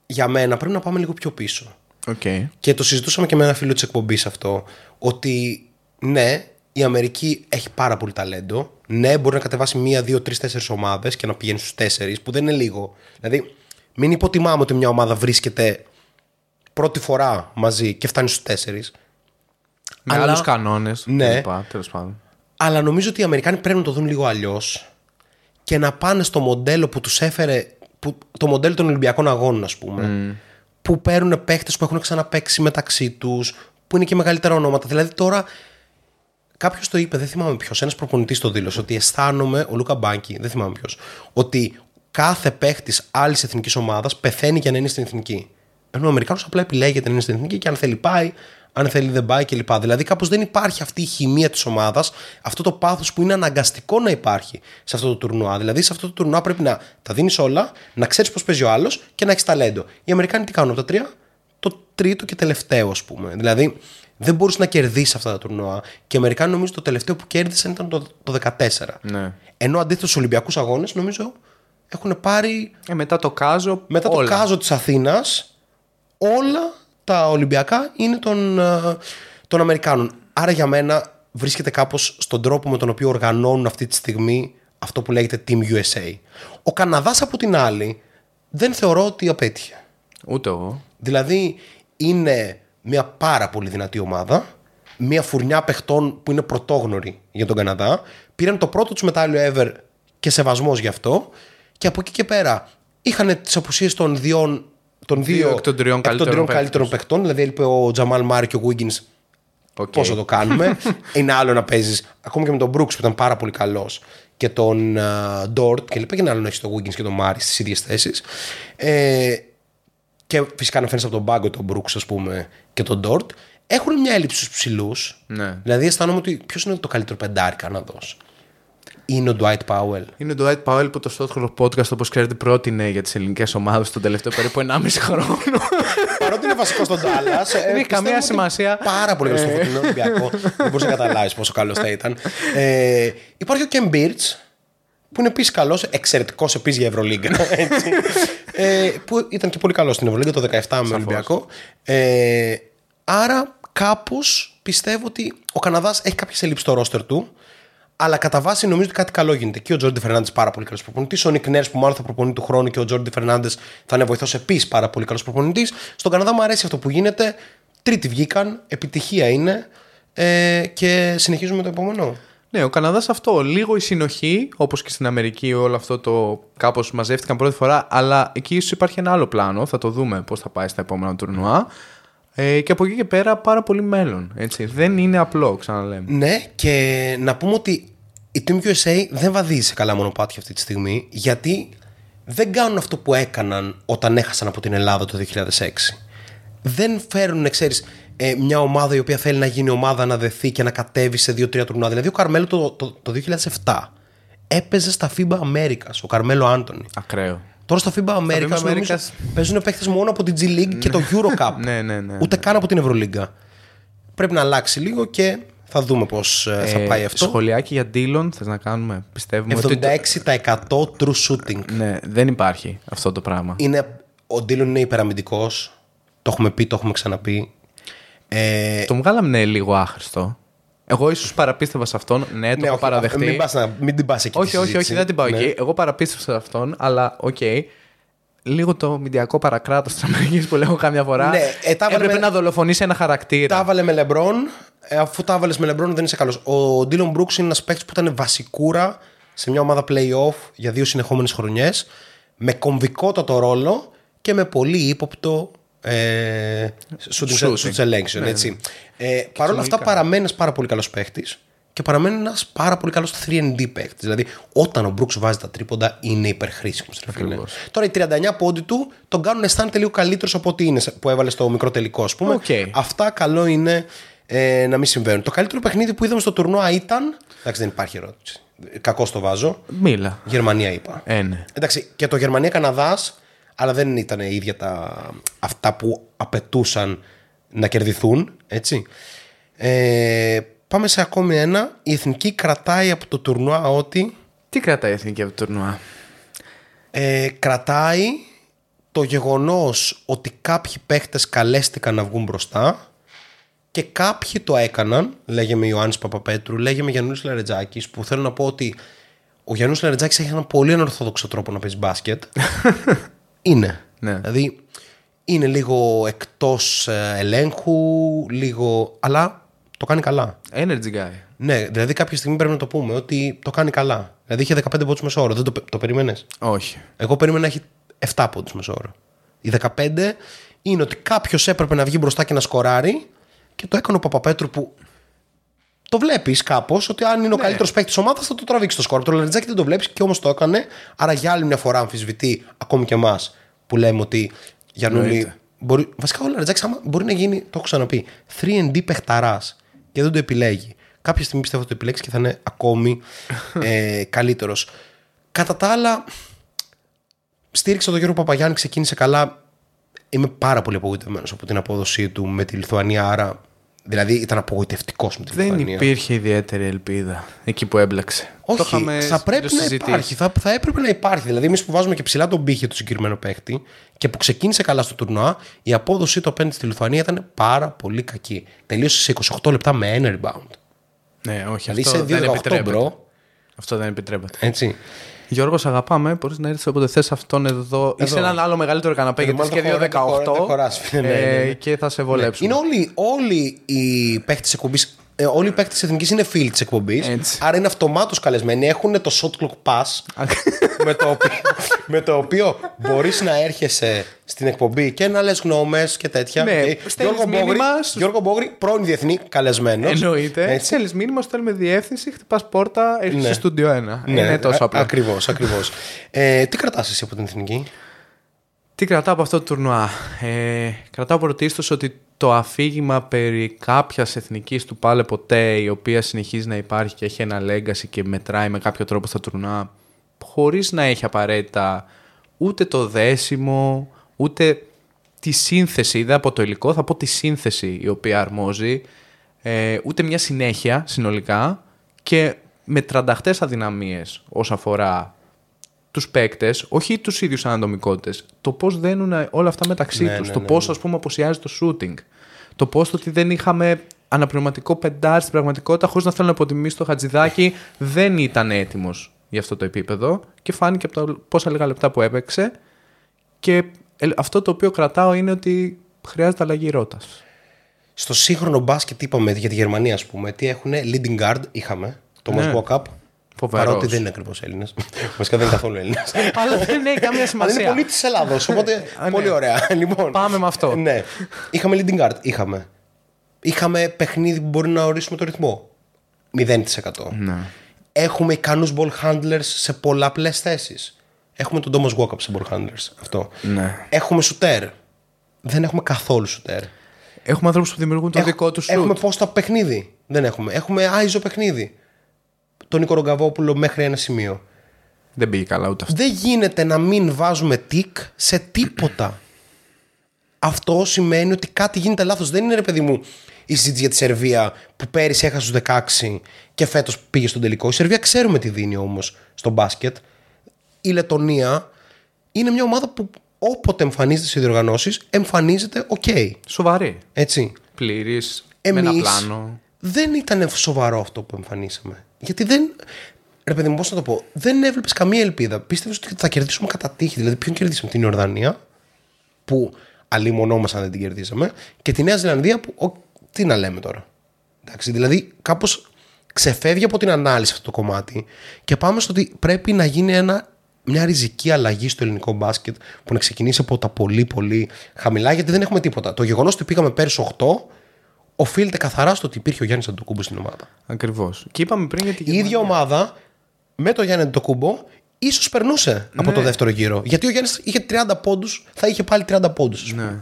για μένα πρέπει να πάμε λίγο πιο πίσω. Okay. Και το συζητούσαμε και με ένα φίλο της εκπομπής αυτό, ότι ναι, η Αμερική έχει πάρα πολύ ταλέντο. Ναι, μπορεί να κατεβάσει μία, δύο, τρεις, τέσσερις ομάδες και να πηγαίνει στους τέσσερις, που δεν είναι λίγο. Δηλαδή, μην υποτιμάμε ότι μια ομάδα βρίσκεται πρώτη φορά μαζί και φτάνει στους τέσσερις. Με Αλλά- άλλους κανόνες. Ναι. Τέλος πάντων. Αλλά νομίζω ότι οι Αμερικάνοι πρέπει να το δουν λίγο αλλιώς και να πάνε στο μοντέλο που τους έφερε. Που, το μοντέλο των Ολυμπιακών Αγώνων, ας πούμε. Που παίρνουν παίχτες που έχουν ξαναπέξει μεταξύ τους, που είναι και μεγαλύτερα ονόματα. Δηλαδή τώρα. Κάποιος το είπε, δεν θυμάμαι ποιος. Ένας προπονητής το δήλωσε ότι αισθάνομαι, ο Λούκα Μπάνκι, δεν θυμάμαι ποιος, ότι κάθε παίχτης άλλης εθνικής ομάδας πεθαίνει για να είναι στην εθνική. Ενώ ο Αμερικάνος απλά επιλέγεται να είναι στην εθνική και αν θέλει πάει, αν θέλει δεν πάει κλπ. Δηλαδή κάπως δεν υπάρχει αυτή η χημεία της ομάδας, αυτό το πάθος που είναι αναγκαστικό να υπάρχει σε αυτό το τουρνουά. Δηλαδή σε αυτό το τουρνουά πρέπει να τα δίνεις όλα, να ξέρεις πώς παίζει ο άλλος και να έχεις ταλέντο. Οι Αμερικάνοι τι κάνουν από τα τρία, το τρίτο και τελευταίο, ας πούμε. Δηλαδή δεν μπορούσε να κερδίσεις αυτά τα τουρνουά. Και οι Αμερικάνοι νομίζω το τελευταίο που κέρδισαν ήταν το, το 14. Ναι. Ενώ αντίθετα στους Ολυμπιακούς Αγώνες νομίζω έχουν πάρει Ε, μετά το Κάζο. μετά όλα. το κάζο της Αθήνας όλα τα Ολυμπιακά είναι των, ε, των Αμερικάνων. Άρα για μένα βρίσκεται κάπως στον τρόπο με τον οποίο οργανώνουν αυτή τη στιγμή αυτό που λέγεται Team USA. Ο Καναδάς από την άλλη δεν θεωρώ ότι απέτυχε. Ούτε εγώ. Δηλαδή είναι μια πάρα πολύ δυνατή ομάδα, μια φουρνιά παιχτών που είναι πρωτόγνωροι για τον Καναδά. Πήραν το πρώτο τους μετάλλιο ever και σεβασμός γι' αυτό. Και από εκεί και πέρα είχαν τις απουσίες των δύο. Των Δύο δύο εκ των τριών καλύτερων τριών παίκτων. καλύτερων παιχτών. Δηλαδή έλειπε ο Τζαμάλ Μάρι και ο Wiggins. OK. Πώς θα το κάνουμε. είναι άλλο να παίζεις ακόμα και με τον Brooks που ήταν πάρα πολύ καλός και τον Ντόρτ και λοιπά. Και είναι άλλο να έχεις τον Wiggins και τον Μάρι στις ίδιες θέσεις. Ε, και φυσικά να φέρνει από τον πάγκο τον Brooks, ας πούμε, και τον Ντόρτ. Έχουν μια έλλειψη στους ψηλούς. Ναι. Δηλαδή αισθάνομαι ότι ποιος είναι το καλύτερο πεντάρι Καναδό. Είναι ο Dwight Powell. Είναι ο Dwight Powell που το Στότχολο Podcast, όπως ξέρετε, πρότεινε για τις ελληνικές ομάδες τον τελευταίο περίπου 1,5 χρόνο. Παρότι είναι βασικό στον Dallas. ε, Δεν έχει καμία πιστεύω ότι σημασία. Πάρα πολύ καλό στο φωτεινό Ολυμπιακό. Δεν μπορείς να καταλάβεις πόσο καλός θα ήταν. Ε, υπάρχει ο Ken Birch, που είναι επίσης καλός, εξαιρετικός επίσης για Ευρωλίγκα. έτσι. ε, που ήταν και πολύ καλός στην Ευρωλίγκα το 17 με Ολυμπιακό. Ε, άρα κάπως πιστεύω ότι ο Καναδάς έχει κάποιες ελλείψεις στο ρόστερ του. Αλλά κατά βάση νομίζω ότι κάτι καλό γίνεται. Και ο Τζόρντι Φερνάντε πάρα πολύ καλός προπονητής. Ο Νικ Νέρ που μάλλον θα προπονεί του χρόνου και ο Τζόρντι Φερνάντε θα είναι βοηθός επίσης πάρα πολύ καλός προπονητής. Στον Καναδά μου αρέσει αυτό που γίνεται. Τρίτη βγήκαν, επιτυχία είναι. Ε, και συνεχίζουμε το επόμενο. ναι, ο Καναδάς αυτό. Λίγο η συνοχή, όπως και στην Αμερική, όλο αυτό το κάπως μαζεύτηκαν πρώτη φορά. Αλλά εκεί ίσως υπάρχει ένα άλλο πλάνο. Θα το δούμε πώς θα πάει στα επόμενα τουρνουά. Ε, και από εκεί και πέρα πάρα πολύ μέλλον. Έτσι. Δεν είναι απλό, ξαναλέμε. Ναι, και να πούμε ότι η Team USA δεν βαδίζει σε καλά μονοπάτια αυτή τη στιγμή γιατί δεν κάνουν αυτό που έκαναν όταν έχασαν από την Ελλάδα το 2006. Δεν φέρουν, ξέρεις, ε, μια ομάδα η οποία θέλει να γίνει ομάδα να δεθεί και να κατέβει σε 2-3 τουρνουά. Δηλαδή, ο Καρμέλο το, το, το 2007 έπαιζε στα FIBA Americas, ο Καρμέλο Άντωνη. Ακραίο. Τώρα στα FIBA Americas, FIBA νομίζω, Americas- παίζουν παίχτε μόνο από την G League και το Eurocup. Ναι, ναι, ναι, Ούτε καν από την Ευρωλίγκα. Πρέπει να αλλάξει λίγο και θα δούμε πώς θα Ε, πάει αυτό. Σχολιάκι για Dillon, θες να κάνουμε. Πιστεύουμε ότι. 76% true shooting. Ναι, δεν υπάρχει αυτό το πράγμα. Είναι, ο Ντίλον είναι υπεραμυντικός. Το έχουμε πει, το έχουμε ξαναπεί. Ε, Το βγάλαμε ναι, λίγο άχρηστο. Εγώ ίσως παραπίστευα σε αυτόν. Ναι, το ναι, έχω όχι, παραδεχτεί. Μην, πας να, μην την πας εκεί. όχι, τη όχι, όχι, συζήτηση. δεν την πάω Ναι. εκεί. Εγώ παραπίστευα σε αυτόν, αλλά οκ. Λίγο το μηντιακό παρακράτος της Αμερικής που λέω κάμια φορά. Ναι, ε, τα έβαλε έπρεπε με- να δολοφονήσει ένα χαρακτήρα. Τα έβαλε με Λεμπρόν. Ε, αφού τα έβαλε με Λεμπρόν, δεν είσαι καλός. Ο Ντίλον Μπρούξ είναι ένας παίκτης που ήταν βασικούρα σε μια ομάδα playoff για δύο συνεχόμενες χρονιές. Με κομβικότατο ρόλο και με πολύ ύποπτο ε, shooting, Shooting. shooting selection. έτσι. Ε, Παρ' όλα αυτά παραμένεις ένα πάρα πολύ καλός παίκτη και παραμένει ένας πάρα πολύ καλός 3D παίκτη. Δηλαδή, όταν ο Μπρούξ βάζει τα τρίποντα, είναι υπερχρήσιμος. Τώρα, οι 39 πόντοι του τον κάνουν να αισθάνεται λίγο καλύτερος από ό,τι είναι που έβαλε στο μικρό τελικό, ας πούμε. Οκ. Αυτά καλό είναι ε, να μην συμβαίνουν. Το καλύτερο παιχνίδι που είδαμε στο τουρνουά ήταν. Εντάξει, δεν υπάρχει ερώτηση. Κακό το βάζω. Μίλα. Γερμανία είπα. Ε, ναι. Εντάξει, και το Γερμανία-Καναδάς, αλλά δεν ήταν ίδια τα, αυτά που απαιτούσαν να κερδιθούν. Έτσι. Ε, πάμε σε ακόμη ένα. Η εθνική κρατάει από το τουρνουά ότι. Τι κρατάει η εθνική από το τουρνουά; Ε, κρατάει το γεγονός ότι κάποιοι παίχτες καλέστηκαν να βγουν μπροστά και κάποιοι το έκαναν, λέγε με Ιωάννης Παπαπέτρου, λέγε με Γιαννούλης Λαρετζάκης, που θέλω να πω ότι ο Γιαννούλης Λαρετζάκης έχει έναν πολύ ανορθόδοξο τρόπο να παίζει μπάσκετ. είναι. Ναι. Δηλαδή είναι λίγο εκτός ε, ελέγχου, λίγο... αλλά το κάνει καλά. Energy guy. Ναι, δηλαδή κάποια στιγμή πρέπει να το πούμε ότι το κάνει καλά. Δηλαδή είχε 15 πόντους μεσόωρο. Δεν το, το περίμενες; Όχι. Εγώ περίμενα να έχει 7 πόντους μεσόωρο. Οι 15 είναι ότι κάποιος έπρεπε να βγει μπροστά και να σκοράρει και το έκανε ο Παπαπέτρου που το βλέπεις κάπως ότι αν είναι ο καλύτερος παίκτης της ομάδας θα το τραβήξει το σκορ. Το Λαριτζάκι δεν το βλέπεις και όμως το έκανε. Άρα για άλλη μια φορά αμφισβητεί ακόμη και εμάς που λέμε ότι Γιαννούλη. Εννοείται. Μπορεί, βασικά ο Λαριτζάκη μπορεί να γίνει, το έχω ξαναπεί, 3D παιχταράς και δεν το επιλέγει. Κάποια στιγμή πιστεύω ότι το επιλέξει και θα είναι ακόμη ε, καλύτερος. Κατά τα άλλα, στήριξα τον Γιώργο Παπαγιάννη, ξεκίνησε καλά. Είμαι πάρα πολύ απογοητευμένος από την απόδοσή του με τη Λιθουανία. Άρα, δηλαδή ήταν απογοητευτικός με τη Δεν Λιθουανία. υπήρχε ιδιαίτερη ελπίδα εκεί που έμπλεξε. Όχι, το είχαμε θα πρέπει να συζητήσει. υπάρχει. Θα, θα έπρεπε να υπάρχει. Δηλαδή, εμείς που βάζουμε και ψηλά τον πύχη του συγκεκριμένου παίχτη και που ξεκίνησε καλά στο τουρνουά, η απόδοσή του απέναντι στη Λιθουανία ήταν πάρα πολύ κακή. Τελείωσε σε 28 λεπτά με ένα rebound. Ναι, όχι. Δηλαδή αυτό σε δεν 2-18 επιτρέπεται. bro. Αυτό δεν επιτρέπεται. Έτσι. Γιώργος, σ' αγαπάμε. Μπορείς να έρθεις όποτε θες αυτόν εδώ. ή σε έναν άλλο μεγαλύτερο καναπέ Εδώ γιατί είσαι μάλλον και δεν χωρά- 2-18. δεν χωράς, φίλε, ναι, ναι, ναι. ε, Και θα σε βολέψουμε. Είναι όλοι, όλοι οι παίχτες της εκπομπής. Ε, όλοι οι παίχτες της εθνικής είναι φίλοι της εκπομπής. Έτσι. Άρα είναι αυτομάτως καλεσμένοι. Έχουν το shot clock pass. με, το οποίο, με το οποίο μπορείς να έρχεσαι στην εκπομπή και να λες γνώμες και τέτοια. Ναι, Οκ. στέλνεις Γιώργο, Μπόγρη, μήνυμα στους- Γιώργο Μπόγρη, πρώην διεθνή καλεσμένος. Εννοείται. Στέλνεις μήνυμα, στέλνουμε διεύθυνση, χτυπάς πόρτα, έρχεσαι Ναι. στο στούντιο 1. Είναι τόσο απλό. Ακριβώς, ακριβώς. ε, τι κρατάς εσύ από την εθνική; Τι κρατάω από αυτό το τουρνουά; Ε, κρατάω πρωτίστως ότι το αφήγημα περί κάποιας εθνικής του πάλαι ποτέ η οποία συνεχίζει να υπάρχει και έχει ένα legacy και μετράει με κάποιο τρόπο στα τουρνουά χωρίς να έχει απαραίτητα ούτε το δέσιμο ούτε τη σύνθεση, δεν από το υλικό, θα πω τη σύνθεση η οποία αρμόζει ε, ούτε μια συνέχεια συνολικά και με τρανταχτές αδυναμίες όσον αφορά τους παίκτες, όχι τους ίδιους ανατομικότητε, το πώς δένουν όλα αυτά μεταξύ Ναι, τους, ναι, το ναι, πώς ας πούμε αποσιάζει το shooting, το πώς το ότι δεν είχαμε αναπληρωματικό πεντάρι στην πραγματικότητα, χωρίς να θέλω να υποτιμήσω το Χατζηδάκι, δεν ήταν έτοιμος για αυτό το επίπεδο και φάνηκε από τα πόσα λίγα λεπτά που έπαιξε. Και ε, αυτό το οποίο κρατάω είναι ότι χρειάζεται αλλαγή ρότας. Στο σύγχρονο μπάσκετ είπαμε για τη Γερμανία, ας πούμε, τι έχουν leading guard, είχαμε. Το Ναι. ναι. Walkup. Φοβερός. Παρότι δεν είναι ακριβώς Έλληνα. Βασικά δεν είναι καθόλου Έλληνα. Αλλά δεν έχει καμία Αλλά είναι σημασία. πολύ της Ελλάδος. Οπότε Α, ναι. πολύ ωραία. Λοιπόν, Πάμε με αυτό. Ναι. Είχαμε leading guard. Είχαμε. Είχαμε παιχνίδι που μπορεί να ορίσουμε το ρυθμό. 0%. Ναι. Έχουμε ικανούς ball handlers σε πολλαπλές θέσεις. Έχουμε τον Thomas Walkup σε ball handlers. Αυτό. Ναι. Έχουμε shooter. Δεν έχουμε καθόλου shooter. Έχουμε ανθρώπους που δημιουργούν το Έχ- δικό τους shoot. Έχουμε post-up παιχνίδι. Δεν έχουμε. Έχουμε άιζο παιχνίδι. Τον Νίκο Ρογκαβόπουλο μέχρι ένα σημείο. Δεν πήγε καλά ούτε αυτό. Δεν γίνεται να μην βάζουμε τικ σε τίποτα. Αυτό σημαίνει ότι κάτι γίνεται λάθος. Δεν είναι ρε παιδί μου η συζήτηση για τη Σερβία που πέρυσι έχασε στους 16 και φέτος πήγε στον τελικό. Η Σερβία ξέρουμε τι δίνει όμως στο μπάσκετ. Η Λετωνία είναι μια ομάδα που όποτε εμφανίζεται σε διοργανώσεις εμφανίζεται οκ. Σοβαρή. Έτσι. Πλήρης. Με ένα Εμείς πλάνο. Δεν ήταν σοβαρό αυτό που εμφανίσαμε. Γιατί δεν. Ρε παιδί μου, πώς να το πω. Δεν έβλεπες καμία ελπίδα. Πίστευες ότι θα κερδίσουμε κατά τύχη. Δηλαδή, ποιον κερδίσαμε, την Ιορδανία, που αλίμονό μας αν δεν την κερδίσαμε, και τη Νέα Ζηλανδία, που. Ο, τι να λέμε τώρα. Εντάξει, δηλαδή, κάπως ξεφεύγει από την ανάλυση αυτό το κομμάτι και πάμε στο ότι πρέπει να γίνει ένα, μια ριζική αλλαγή στο ελληνικό μπάσκετ που να ξεκινήσει από τα πολύ πολύ χαμηλά γιατί δεν έχουμε τίποτα. Το γεγονός ότι πήγαμε πέρυσι 8 οφείλεται καθαρά στο ότι υπήρχε ο Γιάννης Αντοκούμπο στην ομάδα. Ακριβώς. Και είπαμε πριν για την Η ίδια ομάδα με τον Γιάννη Αντοκούμπο ίσως περνούσε από Ναι. το δεύτερο γύρο. Γιατί ο Γιάννης είχε 30 πόντους, θα είχε πάλι 30 πόντους. Ναι.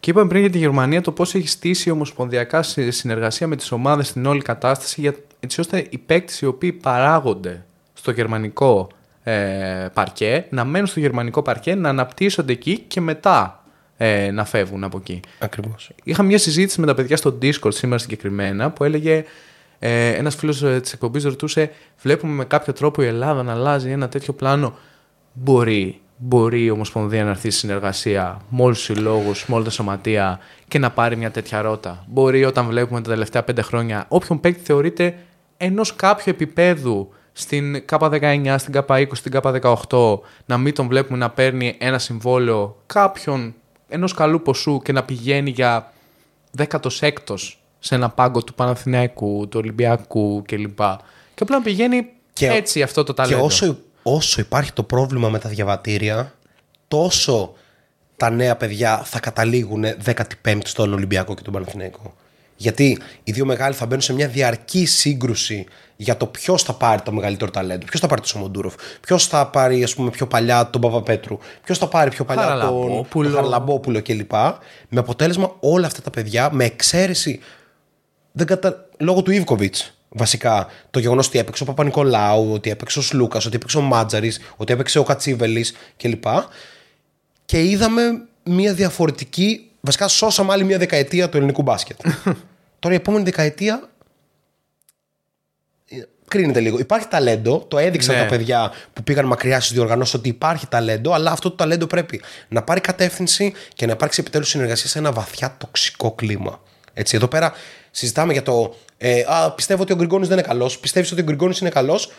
Και είπαμε πριν για τη Γερμανία το πώς έχει στήσει ομοσπονδιακά σε συνεργασία με τις ομάδες στην όλη κατάσταση για, έτσι ώστε οι παίκτες οι οποίοι παράγονται στο γερμανικό ε, παρκέ, να μένουν στο γερμανικό παρκέ, να αναπτύσσονται εκεί και μετά ε, να φεύγουν από εκεί. Ακριβώς. Είχα μια συζήτηση με τα παιδιά στο Discord σήμερα συγκεκριμένα που έλεγε ε, ένας φίλος ε, της εκπομπής ρωτούσε βλέπουμε με κάποιο τρόπο η Ελλάδα να αλλάζει ένα τέτοιο πλάνο; Μπορεί, μπορεί η Ομοσπονδία να έρθει σε συνεργασία με όλους τους συλλόγους, με όλα τα σωματεία και να πάρει μια τέτοια ρότα. Μπορεί όταν βλέπουμε τα τελευταία πέντε χρόνια όποιον παίκτη θεωρείται ενός κάποιου επίπεδου στην K19, στην K20, στην K18 να μην τον βλέπουμε να παίρνει ένα συμβόλαιο κάποιον ενός καλού ποσού και να πηγαίνει για 16ο σε ένα πάγκο του Παναθηναϊκού, του Ολυμπιακού κλπ. Και απλά να πηγαίνει Και- έτσι αυτό το Και ταλέντο. όσο, όσο υπάρχει το πρόβλημα με τα διαβατήρια, τόσο τα νέα παιδιά θα καταλήγουν 15η στον Ολυμπιακό και τον Παναθηναϊκό. Γιατί οι δύο μεγάλοι θα μπαίνουν σε μια διαρκή σύγκρουση για το ποιος θα πάρει το μεγαλύτερο ταλέντο. Ποιος θα πάρει τον Σομοντούροφ. Ποιος θα πάρει, ας πούμε, πιο παλιά τον Παπαπέτρου. Ποιος θα πάρει πιο παλιά τον, Χαραλαμπόπουλο. τον Χαραλαμπόπουλο κλπ. Με αποτέλεσμα όλα αυτά τα παιδιά, με εξαίρεση δεν κατα... λόγω του Ιβκοβιτς. Βασικά το γεγονός ότι έπαιξε ο Παπα-Νικολάου, ότι έπαιξε ο Σλούκας, ότι έπαιξε ο Μάτζαρης, ότι έπαιξε ο Κατσίβελης κλπ. Και είδαμε μια διαφορετική. Βασικά, σώσαμε άλλη μια δεκαετία του ελληνικού μπάσκετ. Τώρα η επόμενη δεκαετία. Ε, Κρίνεται λίγο. Υπάρχει ταλέντο, το έδειξαν Ναι. τα παιδιά που πήγαν μακριά στις διοργανώσεις ότι υπάρχει ταλέντο, αλλά αυτό το ταλέντο πρέπει να πάρει κατεύθυνση και να υπάρξει επιτέλους συνεργασία σε ένα βαθιά τοξικό κλίμα. Έτσι, εδώ πέρα συζητάμε για το. Ε, α, πιστεύω ότι ο Γκριγκόνης δεν είναι καλός. Πιστεύεις ότι ο Γκριγκόνης είναι καλός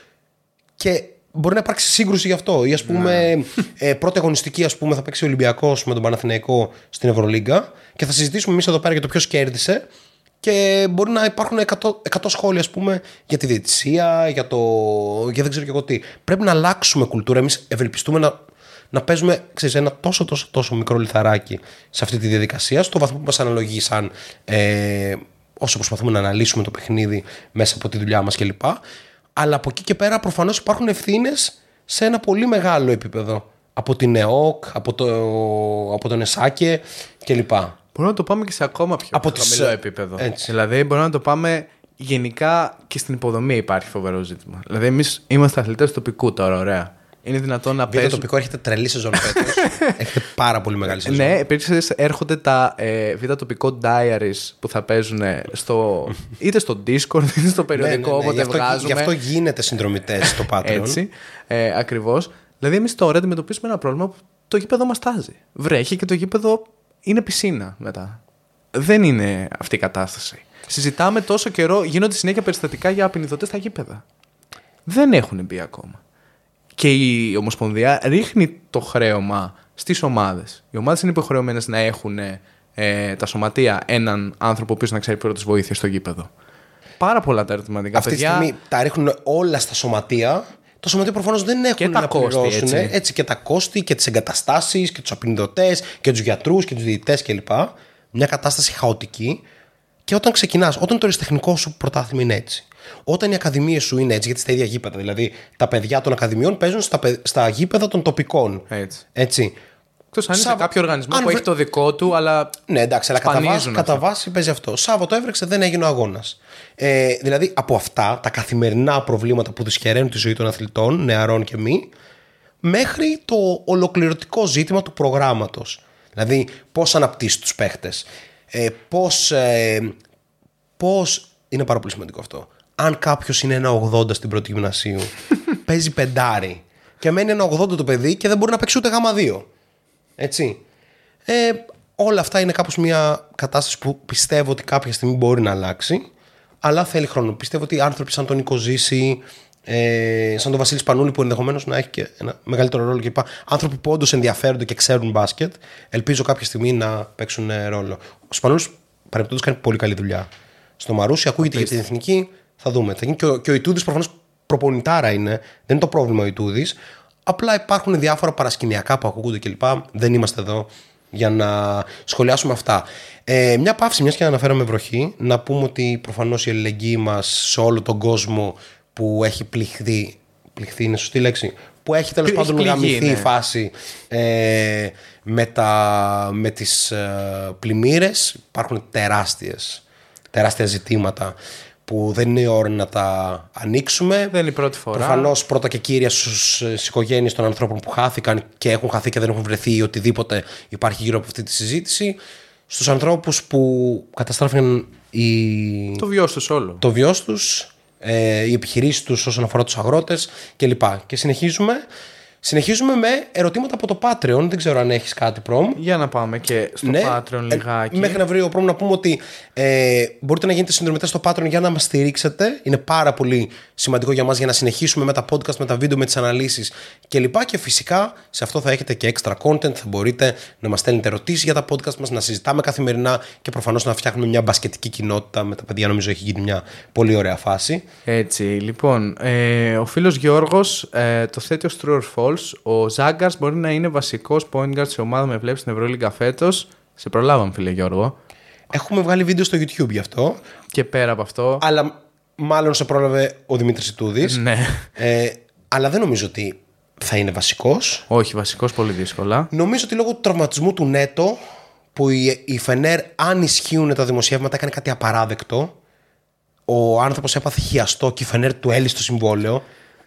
και μπορεί να υπάρξει σύγκρουση γι' αυτό. Ή ας πούμε, ε, πρώτη αγωνιστική ας πούμε, θα παίξει ο Ολυμπιακός με τον Παναθηναϊκό στην Ευρωλίγκα και θα συζητήσουμε εμείς εδώ πέρα για το ποιος κέρδισε. Και μπορεί να υπάρχουν 100, 100 σχόλια ας πούμε, για τη διαιτησία, για το. για δεν ξέρω και εγώ τι. Πρέπει να αλλάξουμε κουλτούρα. Εμείς ευελπιστούμε να, να παίζουμε ξέρεις, ένα τόσο, τόσο, τόσο μικρό λιθαράκι σε αυτή τη διαδικασία, στο βαθμό που μας αναλογεί σαν. Ε, όσο προσπαθούμε να αναλύσουμε το παιχνίδι μέσα από τη δουλειά μας κλπ. Αλλά από εκεί και πέρα προφανώς υπάρχουν ευθύνες σε ένα πολύ μεγάλο επίπεδο. Από την ΕΟΚ, από, το, από τον ΕΣΑΚΕ κλπ. Μπορούμε να το πάμε και σε ακόμα πιο Από τις, χαμηλό ε, επίπεδο. έτσι. Δηλαδή, μπορούμε να το πάμε γενικά και στην υποδομή υπάρχει φοβερό ζήτημα. Δηλαδή, εμείς είμαστε αθλητές τοπικού τώρα, ωραία. Είναι δυνατόν να Β' παίζουμε. τοπικό έρχεται τρελή σεζόν φέτος. Έχετε πάρα πολύ μεγάλη σεζόν. Ναι, επίσης έρχονται τα ε, β' τοπικό diaries που θα παίζουν στο, είτε στο Discord είτε στο περιοδικό Ναι, ναι, ναι. όποτε Γι' αυτό, βγάζουμε. γι' αυτό γίνεται συνδρομητές στο Patreon. Έτσι, ε, ακριβώς. Δηλαδή, εμείς τώρα αντιμετωπίσουμε ένα πρόβλημα που το γήπεδο μας τάζει. Βρέχει και το γήπεδο είναι πισίνα μετά. Δεν είναι αυτή η κατάσταση. Συζητάμε τόσο καιρό, γίνονται συνέχεια περιστατικά για απεινιδωτέ στα γήπεδα. Δεν έχουν μπει ακόμα. Και η Ομοσπονδία ρίχνει το χρέωμα στις ομάδες. Οι ομάδες είναι υποχρεωμένες να έχουν ε, τα σωματεία έναν άνθρωπο που να ξέρει πρώτη βοήθεια στο γήπεδο. Πάρα πολλά τα ερωτηματικά. Αυτή τη παιδιά. στιγμή τα ρίχνουν όλα στα σωματεία. Τα σωματεία προφανώς δεν έχουν Και τα να κόστη, πληρώσουν. έτσι. και τα κόστη και τις εγκαταστάσεις και τους απεινιδωτές και τους γιατρούς και τους διαιτητές κλπ. Μια κατάσταση χαοτική. Και όταν ξεκινάς, όταν το αριστεχνικό σου πρωτάθλημα είναι έτσι. Όταν οι ακαδημίες σου είναι έτσι, γιατί στα ίδια γήπεδα. Δηλαδή τα παιδιά των ακαδημιών παίζουν στα, παι- στα γήπεδα των τοπικών. Έτσι. Έτσι. Εκτός αν είναι σε Σάββα- κάποιο οργανισμό αν που έχει βρε- το δικό του, αλλά. Ναι, εντάξει, αλλά κατά βάση, Σπανίζουν κατά αυτά. βάση παίζει αυτό. Σάββατο έβρεξε, δεν έγινε ο αγώνας. Ε, δηλαδή από αυτά τα καθημερινά προβλήματα που δυσχεραίνουν τη ζωή των αθλητών, νεαρών και μη, μέχρι το ολοκληρωτικό ζήτημα του προγράμματος. Δηλαδή, πώς αναπτύσσεις τους παίχτες. Ε, πώς. Ε, πώς... Είναι πάρα πολύ σημαντικό αυτό. Αν κάποιος είναι ένα 80 στην πρώτη γυμνασίου, παίζει πεντάρι και μένει ένα 80 το παιδί και δεν μπορεί να παίξει ούτε γάμα 2. Έτσι. Ε, όλα αυτά είναι κάπως μια κατάσταση που πιστεύω ότι κάποια στιγμή μπορεί να αλλάξει, αλλά θέλει χρόνο. Πιστεύω ότι άνθρωποι σαν τον Νίκο Ζήση, ε, σαν τον Βασίλης Σπανούλη που ενδεχομένως να έχει και ένα μεγαλύτερο ρόλο κλπ. Άνθρωποι που όντως ενδιαφέρονται και ξέρουν μπάσκετ, ελπίζω κάποια στιγμή να παίξουν ε, ρόλο. Ο Σπανούλης παρεμπιπτόντως κάνει πολύ καλή δουλειά. Στο Μαρούσι ακούγεται για την εθνική, θα δούμε. Θα γίνει και ο, και ο Ιτούδης προφανώς προπονητάρα είναι, δεν είναι το πρόβλημα ο Ιτούδης. Απλά υπάρχουν διάφορα παρασκηνιακά που ακούγονται κλπ. Δεν είμαστε εδώ για να σχολιάσουμε αυτά. Ε, μια παύση, μιας και αναφέραμε βροχή, να πούμε ότι προφανώς η αλληλεγγύη μας σε όλο τον κόσμο που έχει πληχθεί. Πληχθεί είναι σωστή λέξη. Που έχει τέλος Έχει πάντων πληγεί, γαμηθεί η ναι. φάση ε, με, τα, με τις ε, πλημμύρες υπάρχουν τεράστιες τεράστια ζητήματα που δεν είναι η ώρα να τα ανοίξουμε. Δεν είναι η πρώτη φορά. Προφανώς πρώτα και κύρια στις οικογένειες των ανθρώπων που χάθηκαν και έχουν χαθεί και δεν έχουν βρεθεί ή οτιδήποτε υπάρχει γύρω από αυτή τη συζήτηση. Στους ανθρώπους που καταστράφηκαν η... Το βιός τους όλο. το βιός τους, ε, οι επιχειρήσεις τους όσον αφορά τους αγρότες κλπ. Και συνεχίζουμε. Συνεχίζουμε με ερωτήματα από το Patreon. Δεν ξέρω αν έχεις κάτι προμ. Για να πάμε και στο Patreon Ε, λιγάκι. μέχρι να βρει ο πρόμ να πούμε ότι ε, μπορείτε να γίνετε συνδρομητέ στο Patreon για να μας στηρίξετε. Είναι πάρα πολύ σημαντικό για μας για να συνεχίσουμε με τα podcast, με τα βίντεο, με τις αναλύσεις κλπ. Και φυσικά σε αυτό θα έχετε και extra content. Θα μπορείτε να μας στέλνετε ερωτήσεις για τα podcast μας, να συζητάμε καθημερινά και προφανώς να φτιάχνουμε μια μπασκετική κοινότητα με τα παιδιά. Νομίζω έχει γίνει μια πολύ ωραία φάση. Έτσι, λοιπόν, ε, ο φίλος Γιώργος ε, το θέτει ως true or false. Ο Ζάγκαρς μπορεί να είναι βασικός point guard σε ομάδα με βλέπει στην Ευρωλίγκα φέτος. Σε προλάβαμε, φίλε Γιώργο. Έχουμε βγάλει βίντεο στο YouTube γι' αυτό. Και πέρα από αυτό, Αλλά μάλλον σε πρόλαβε ο Δημήτρης Ιτούδη. ναι, Ε, αλλά δεν νομίζω ότι θα είναι βασικός. όχι βασικός πολύ δύσκολα. Νομίζω ότι λόγω του τραυματισμού του Νέτο, που η, η Φενέρ, αν ισχύουν τα δημοσιεύματα, έκανε κάτι απαράδεκτο. Ο άνθρωπος έπαθε χιαστό και η Φενέρ του έλυσε το συμβόλαιο.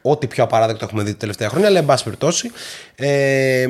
Ό,τι πιο απαράδεκτο έχουμε δει τα τελευταία χρόνια, αλλά εν πάση περιπτώσει. Ε,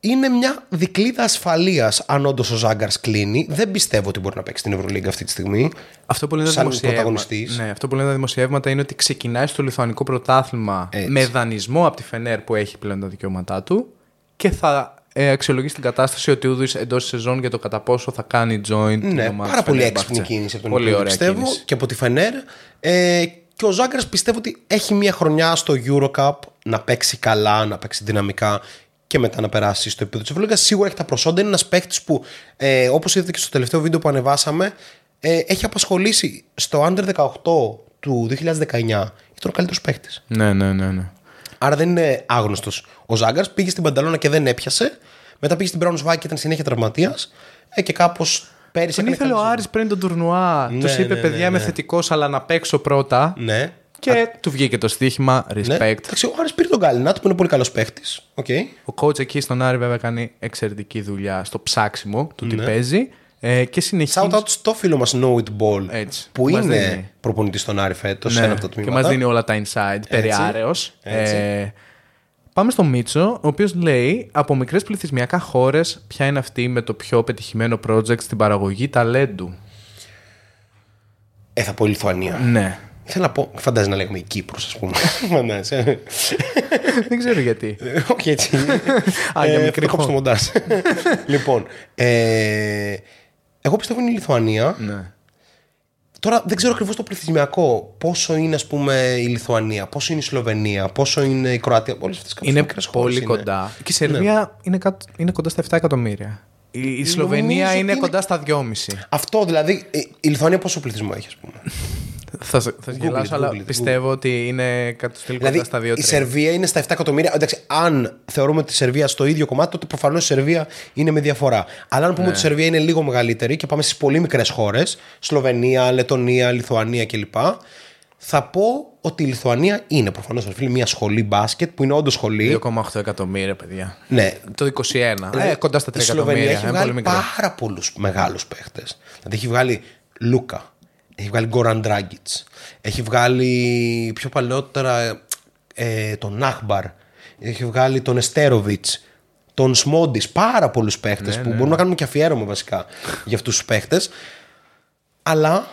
είναι μια δικλίδα ασφαλείας αν όντως ο Ζάγκαρς κλείνει. Δεν πιστεύω ότι μπορεί να παίξει στην Ευρωλίγκα αυτή τη στιγμή. Αυτό που λένε τα Σαν δημοσιεύματα, πρωταγωνιστής. ναι, αυτό που λένε τα δημοσιεύματα είναι ότι ξεκινάει στο Λιθουανικό πρωτάθλημα Έτσι. με δανεισμό από τη Φενέρ που έχει πλέον τα δικαιώματά του και θα ε, αξιολογήσει την κατάσταση ότι ούδη εντός σεζόν για το κατά πόσο θα κάνει join την Ναι, ομάδα πάρα της πολύ Φενέρμπαχτσε. έξυπνη κίνηση από τον Πολύ Νικόλα, ωραία πιστεύω κίνηση. και από τη Φενέρ. Ε, και ο Ζάγκαρ πιστεύω ότι έχει μια χρονιά στο Eurocup να παίξει καλά, να παίξει δυναμικά και μετά να περάσει στο επίπεδο της Ευρωλίγα. Σίγουρα έχει τα προσόντα. Είναι ένας παίχτη που, ε, όπως είδατε και στο τελευταίο βίντεο που ανεβάσαμε, ε, έχει απασχολήσει στο Under 18 του 2019. Ήταν ο καλύτερος παίχτη. Ναι, ναι, ναι, ναι. Άρα δεν είναι άγνωστος. Ο Ζάγκαρ πήγε στην Πανταλώνα και δεν έπιασε. Μετά πήγε στην Braunschweig και ήταν συνέχεια τραυματίας. Ε, και κάπως πέρυσι. Τον έκανε ήθελε ο καλή Άρης πριν τον τουρνουά. Ναι, τους είπε: ναι, Παιδιά, ναι, είμαι ναι. θετικός, αλλά να παίξω πρώτα. Ναι. Και του βγήκε το στοίχημα. Respect. Ναι. Εντάξει, ο Άρης πήρε τον Γκάλινατ που είναι πολύ καλός παίχτης. Okay. Ο coach εκεί στον Άρη βέβαια κάνει εξαιρετική δουλειά στο ψάξιμο του Ναι. τι παίζει. Ε, και συνεχίζει. Shout out στο φίλο μας Know It Ball Έτσι. που Που μας είναι δίνει. προπονητής στον Άρη φέτος. Ναι, ένα από τα και τμήματα. μας δίνει όλα τα inside περί άρεος. έτσι. Ε, πάμε στο Μίτσο, ο οποίος λέει από μικρές πληθυσμιακά χώρες ποια είναι αυτή με το πιο πετυχημένο project στην παραγωγή ταλέντου; Ε, θα πω η Λιθουανία. Ναι. Θέλω να πω, φαντάζει να λέγαμε η Κύπρος, ας πούμε. Φαντάζεσαι. Δεν ξέρω γιατί. Ε, Όχι έτσι. Α, για Ε, μικρή θα το κόψω το χώρα. μοντάζ. λοιπόν, ε, εγώ πιστεύω είναι η Λιθουανία. ναι. Τώρα δεν ξέρω ακριβώς το πληθυσμιακό. Πόσο είναι, ας πούμε, η Λιθουανία, πόσο είναι η Σλοβενία, πόσο είναι η Κροατία. Όλες αυτές τις Είναι πολύ κοντά. Και η Σερβία είναι, κάτω- είναι κοντά στα 7 εκατομμύρια. Η, η Σλοβενία ότι είναι είναι- κοντά στα 2,5. Αυτό δηλαδή. ε, Η Λιθουανία πόσο πληθυσμό έχει, ας πούμε; Θα σε- θα σε Google γελάσω, it, αλλά Google it, πιστεύω ότι είναι κάτω στυλ κοντά Δηλαδή στα 2-3. η Σερβία είναι στα 7 εκατομμύρια. Εντάξει, αν θεωρούμε τη Σερβία στο ίδιο κομμάτι, τότε προφανώς η Σερβία είναι με διαφορά. Αλλά αν πούμε ότι η Σερβία είναι λίγο μεγαλύτερη και πάμε στις πολύ μικρές χώρες, Σλοβενία, Λετωνία, Λιθουανία κλπ. Θα πω ότι η Λιθουανία είναι προφανώς μια σχολή μπάσκετ που είναι όντως σχολή. 2,8 εκατομμύρια, παιδιά. Ναι, Το 21. ε, κοντά στα 3 η Σλοβενία εκατομμύρια. έχει Είναι βγάλει πολύ μικρό. πάρα πολλούς μεγάλους παίχτες. Δηλαδή έχει βγάλει Λούκα, έχει βγάλει Γκόραν Ντράγκητ, έχει βγάλει πιο παλαιότερα ε, τον Νάχμπαρ, έχει βγάλει τον Εστέροβιτς, τον Σμόντις. Πάρα πολλούς παίχτες Ναι, που μπορούμε να κάνουμε και αφιέρωμα βασικά για αυτούς τους παίχτες. Αλλά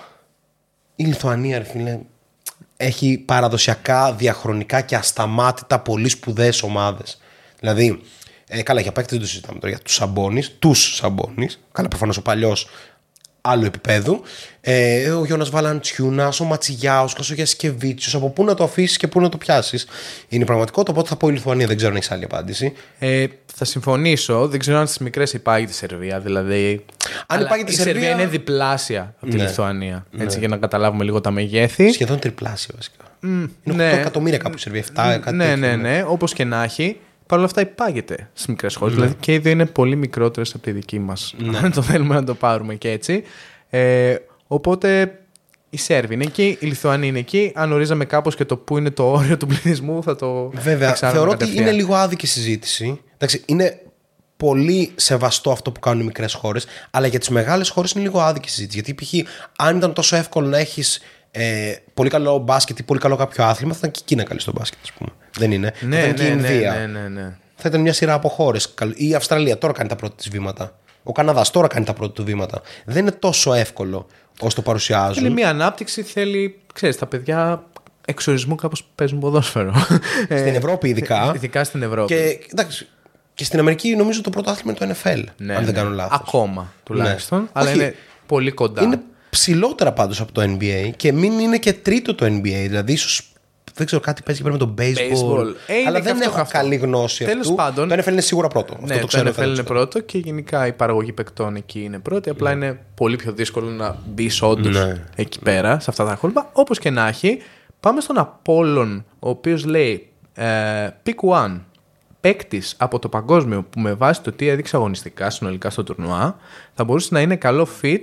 η Λιθουανία, ρε φίλε, έχει παραδοσιακά, διαχρονικά και ασταμάτητα πολύ σπουδαίες ομάδες. Δηλαδή, ε, καλά, για παίκτες δεν το συζητάμε τώρα, για τους Σαμπόνι, τους Σαμπόνι. Καλά, προφανώς ο παλιός άλλου επίπεδου. Ε, ο Γιώνας Βαλαντσιούνας, ο Ματσιγιάος, ο Γιασκεβίτσιο. Από πού να το αφήσεις και πού να το πιάσεις. Είναι πραγματικότητα, οπότε θα πω η Λιθουανία, δεν ξέρω αν έχεις άλλη απάντηση. Ε, θα συμφωνήσω. Δεν ξέρω αν στις μικρές υπάγει η Σερβία. Δηλαδή. Αλλά υπάγεται η η Σερβία Σερβία- είναι διπλάσια από τη Ναι. Λιθουανία. Έτσι, για να καταλάβουμε λίγο τα μεγέθη. Σχεδόν τριπλάσια βασικά. είναι 8 ναι. εκατομμύρια κάπου η Σερβία, 7 κάτι ναι, τέτοιο, ναι, ναι. Όπως και να έχει. Παρ' όλα αυτά υπάγεται στις μικρές χώρες. Δηλαδή και οι δύο είναι πολύ μικρότερες από τη δική μας. Αν το θέλουμε να το πάρουμε και έτσι. Ε, οπότε οι Σέρβοι είναι εκεί, η Λιθουανία είναι εκεί. Αν ορίζαμε κάπως και το πού είναι το όριο του πληθυσμού, θα το. Βέβαια, εξάρουμε θεωρώ ότι κατευθείαν. είναι λίγο άδικη συζήτηση. Εντάξει, είναι πολύ σεβαστό αυτό που κάνουν οι μικρές χώρες, αλλά για τις μεγάλες χώρες είναι λίγο άδικη συζήτηση. Γιατί π.χ. αν ήταν τόσο εύκολο να έχεις ε, πολύ καλό μπάσκετ ή πολύ καλό κάποιο άθλημα, θα ήταν και η Κίνα καλή στο μπάσκετ, ας πούμε. Δεν είναι. Ναι, θα ήταν και η ναι, Ινδία. ναι, ναι, ναι. Θα ήταν μια σειρά από χώρες. Ή η Αυστραλία τώρα κάνει τα πρώτα της βήματα. Ο Καναδάς τώρα κάνει τα πρώτα του βήματα. Δεν είναι τόσο εύκολο όσο το παρουσιάζουν. Θέλει μια ανάπτυξη, θέλει, ξέρεις, τα παιδιά εξορισμού κάπως παίζουν ποδόσφαιρο. Στην Ευρώπη ειδικά. Ειδικά στην Ευρώπη. Και, εντάξει, και στην Αμερική νομίζω το πρώτο άθλημα είναι το NFL. Ναι, αν δεν ναι. κάνω λάθος. Ακόμα τουλάχιστον. Αλλά Όχι. είναι πολύ κοντά. Είναι ψηλότερα πάντως από το NBA και μην είναι και τρίτο το NBA. Δηλαδή, ίσως δεν ξέρω κάτι παίζει και πρέπει με το baseball. Baseball. Ε, είναι αλλά και δεν αυτό έχω καυτό. καλή γνώση Τέλος αυτού. πάντων- Το NFL είναι σίγουρα πρώτο. Ναι, Αυτό το το ξέρω. NFL θέλω να είναι ξέρω. πρώτο και γενικά η παραγωγή παικτών εκεί είναι πρώτη. Απλά είναι πολύ πιο δύσκολο να μπεις όντως Ναι. εκεί πέρα, σε αυτά τα κόλπα. Όπως και να έχει, πάμε στον Απόλλων, ο οποίος λέει ε, Pick One, παίκτης από το παγκόσμιο που με βάση το τι έδειξε αγωνιστικά συνολικά στο τουρνουά, θα μπορούσε να είναι καλό fit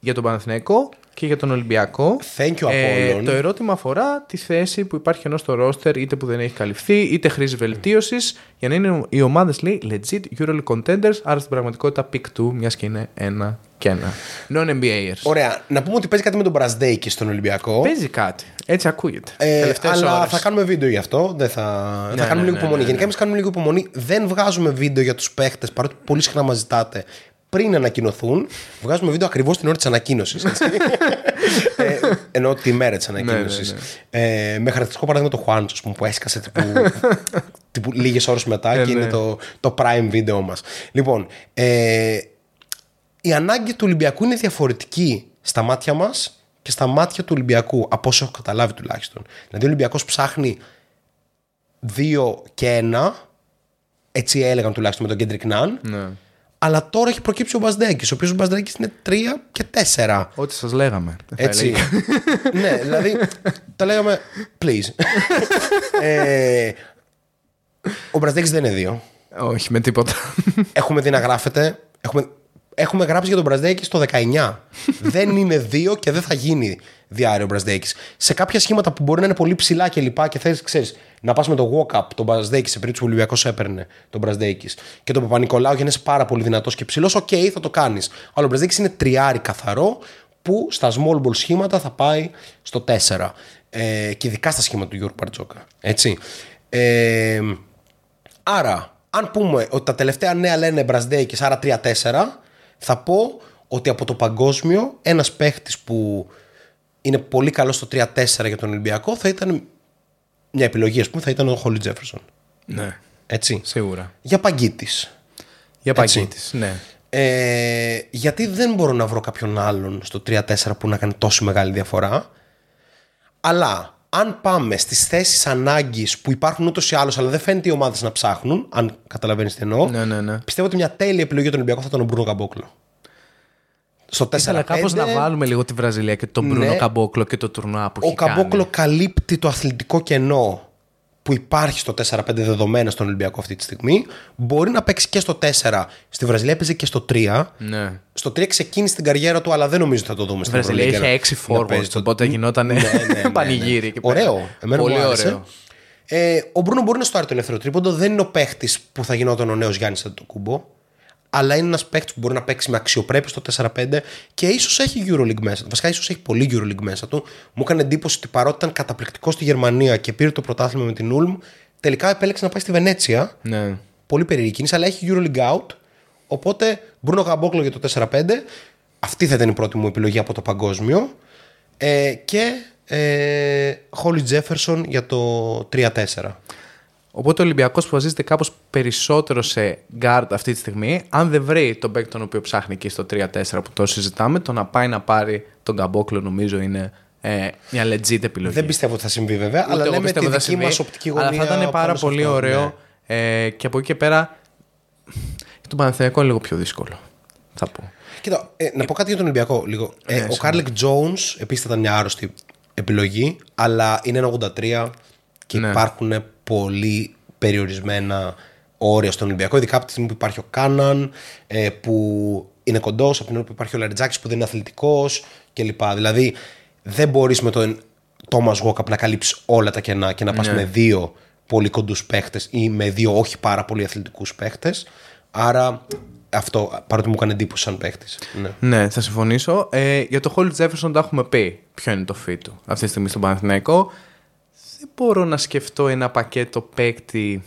για τον Παναθηναϊκό και για τον Ολυμπιακό. Thank you, Apollon. το ερώτημα αφορά τη θέση που υπάρχει ενώ στο roster είτε που δεν έχει καλυφθεί είτε χρήση βελτίωσης για να είναι οι ομάδες λέει legit EuroLeague contenders, άρα στην πραγματικότητα pick 2, μιας και είναι ένα και ένα. Non-NBAers. Ωραία. Να πούμε ότι παίζει κάτι με τον Μπραζδέικη στον Ολυμπιακό. Παίζει κάτι. Έτσι ακούγεται. Ε, Τελευταίες αλλά ώρες. θα κάνουμε βίντεο γι' αυτό. Δεν θα... θα ναι, κάνουμε λίγο ναι, υπομονή. ναι, ναι. Γενικά, εμείς κάνουμε λίγο υπομονή. Δεν βγάζουμε βίντεο για τους παίχτε παρότι πολύ συχνά μας ζητάτε πριν ανακοινωθούν. Βγάζουμε βίντεο ακριβώς την ώρα της ανακοίνωσης. ε, ενώ τη μέρα της ανακοίνωσης. Ναι, ε, με χαρακτηριστικό παράδειγμα το Juan, πούμε, που έσκασε τύπου, τύπου λίγες ώρες μετά Ε, και είναι ναι. το, το prime βίντεο μας. Λοιπόν, ε, η ανάγκη του Ολυμπιακού είναι διαφορετική στα μάτια μας και στα μάτια του Ολυμπιακού, από όσο έχω καταλάβει τουλάχιστον. Δηλαδή, ο Ολυμπιακός ψάχνει 2 και 1, έτσι έλεγαν τουλάχιστον με τον Κέντρικ Ναν. Ναι. Αλλά τώρα έχει προκύψει ο Μπασδέκη, ο οποίος ο Μπασδέκη είναι 3 και 4. Ό,τι σας λέγαμε. θα Έτσι. έλεγα. ναι, δηλαδή τα λέγαμε please. ε, ο Μπραζδέκης δεν είναι δύο. Όχι, με τίποτα. Έχουμε δει να γράφεται. Έχουμε, έχουμε γράψει για τον Μπραζδέκη στο 19. δεν είναι δύο και δεν θα γίνει διάρρη ο Μπραζδέκη. Σε κάποια σχήματα που μπορεί να είναι πολύ ψηλά και λοιπά και θε, ξέρεις, να πας με το walk-up τον Μπραζδέκη σε περίπτωση που ο Ολυμπιακός έπαιρνε τον Μπραζδέκη και τον Παπανικολάου και είναι πάρα πολύ δυνατός και ψηλός, οκ, θα το κάνεις. Αλλά ο Μπραζδέικις είναι τριάρι καθαρό που στα small ball σχήματα θα πάει στο 4. Ε, και ειδικά στα σχήματα του Γιώργου Μπαρτζώκα. Έτσι. Ε, Άρα, αν πούμε ότι τα τελευταία νέα λένε Μπραζδέικις, άρα 3-4, θα πω ότι από το παγκόσμιο ένας παίχτης που είναι πολύ καλός στο 3-4 για τον Ολυμπιακό θα ήταν μια επιλογή, ας πούμε, θα ήταν ο Χόλι Τζέφερσον. ναι, Έτσι. σίγουρα. Για παγκίτης. Για Έτσι. παγκίτης, ναι. Ε, γιατί δεν μπορώ να βρω κάποιον άλλον στο 3-4 που να κάνει τόσο μεγάλη διαφορά. Αλλά αν πάμε στις θέσεις ανάγκης που υπάρχουν ούτως ή άλλως, αλλά δεν φαίνεται οι ομάδες να ψάχνουν, αν καταλαβαίνεις τι εννοώ, Ναι, ναι, ναι. πιστεύω ότι μια τέλεια επιλογή για τον Ολυμπιακό θα ήταν ο Μπρούνο Καμπόκλο. Στο 4-5. Ήθελα κάπως να βάλουμε λίγο τη Βραζιλία και τον Μπρούνο Ναι. Καμπόκλο και το τουρνουά που Ο έχει κάνει. Καμπόκλο καλύπτει το αθλητικό κενό που υπάρχει στο 4-5 δεδομένα στον Ολυμπιακό αυτή τη στιγμή. Μπορεί να παίξει και στο 4. Στη Βραζιλία παίζει και στο 3. Ναι. Στο 3 ξεκίνησε την καριέρα του, αλλά δεν νομίζω ότι θα το δούμε Η στην Βραζιλία Ευρωλίγκα είχε να- 6 να παίζει forwards, το- οπότε γινόταν Ναι, ναι, ναι, ναι. πανηγύρι. εκεί πέρα. Ωραίο. Εμένα Πολύ μου άρεσε. ωραίο. Ε, ο Μπρούνο μπορεί να στο άρει το ελεύθερο τρίποντο. Δεν είναι ο παίχτης που θα γινόταν ο νέος Γιάννης το κουμπό. Αλλά είναι ένας παίχτη που μπορεί να παίξει με αξιοπρέπεια στο 4-5 και ίσως έχει Euroleague μέσα του. Βασικά, ίσως έχει πολύ Euroleague μέσα του. Μου έκανε εντύπωση ότι παρότι ήταν καταπληκτικός στη Γερμανία και πήρε το πρωτάθλημα με την Ulm, τελικά επέλεξε να πάει στη Βενέτσια. Ναι. Πολύ περίεργη κίνηση, αλλά έχει Euroleague out. Οπότε Μπρούνο Καμπόκλο για το 4-5. Αυτή θα ήταν η πρώτη μου επιλογή από το παγκόσμιο. Ε, και ε, Χόλι Τζέφερσον για το 3-4. Οπότε ο Ολυμπιακός που βασίζεται κάπως περισσότερο σε guard αυτή τη στιγμή, αν δεν βρει τον παίκτη τον οποίο ψάχνει εκεί στο 3-4 που τόσο συζητάμε, το να πάει να πάρει τον Καμπόκλο νομίζω είναι ε, μια legit επιλογή. Δεν πιστεύω ότι θα συμβεί βέβαια, Ούτε αλλά εγώ λέμε τη πιστεύω θα δική συμβεί, μας οπτική γωνία. Αλλά θα ήταν πάρα πάνω σε πολύ αυτό, ωραίο. ναι. Ε, και από εκεί και πέρα. Για τον Παναθηναϊκό είναι λίγο πιο δύσκολο. Θα πω. Κοίτα, ε, να πω κάτι για τον Ολυμπιακό λίγο. Ε, Ναι, ο Κάρλικ Τζόουνς επίσης θα ήταν μια άρρωστη επιλογή, αλλά είναι ένα 83 και Ναι. υπάρχουν πολύ περιορισμένα όρια στον Ολυμπιακό. Ειδικά από τη στιγμή που υπάρχει ο Κάναν, ε, που είναι κοντός, από την ώρα που υπάρχει ο Λαριτζάκης που δεν είναι αθλητικός κλπ. Δηλαδή δεν μπορείς με τον Τόμας Γόκαπ να καλύψεις όλα τα κενά και να πας Ναι. με δύο πολύ κοντούς παίχτες ή με δύο όχι πάρα πολύ αθλητικούς παίχτες. Άρα αυτό παρότι μου έκανε εντύπωση σαν παίχτης. Ναι. Ναι, θα συμφωνήσω. Ε, για το Holly Jefferson τα έχουμε πει. Ποιο είναι το fit του αυτή τη στιγμή στον Παναθηναϊκό. Δεν μπορώ να σκεφτώ ένα πακέτο παίκτη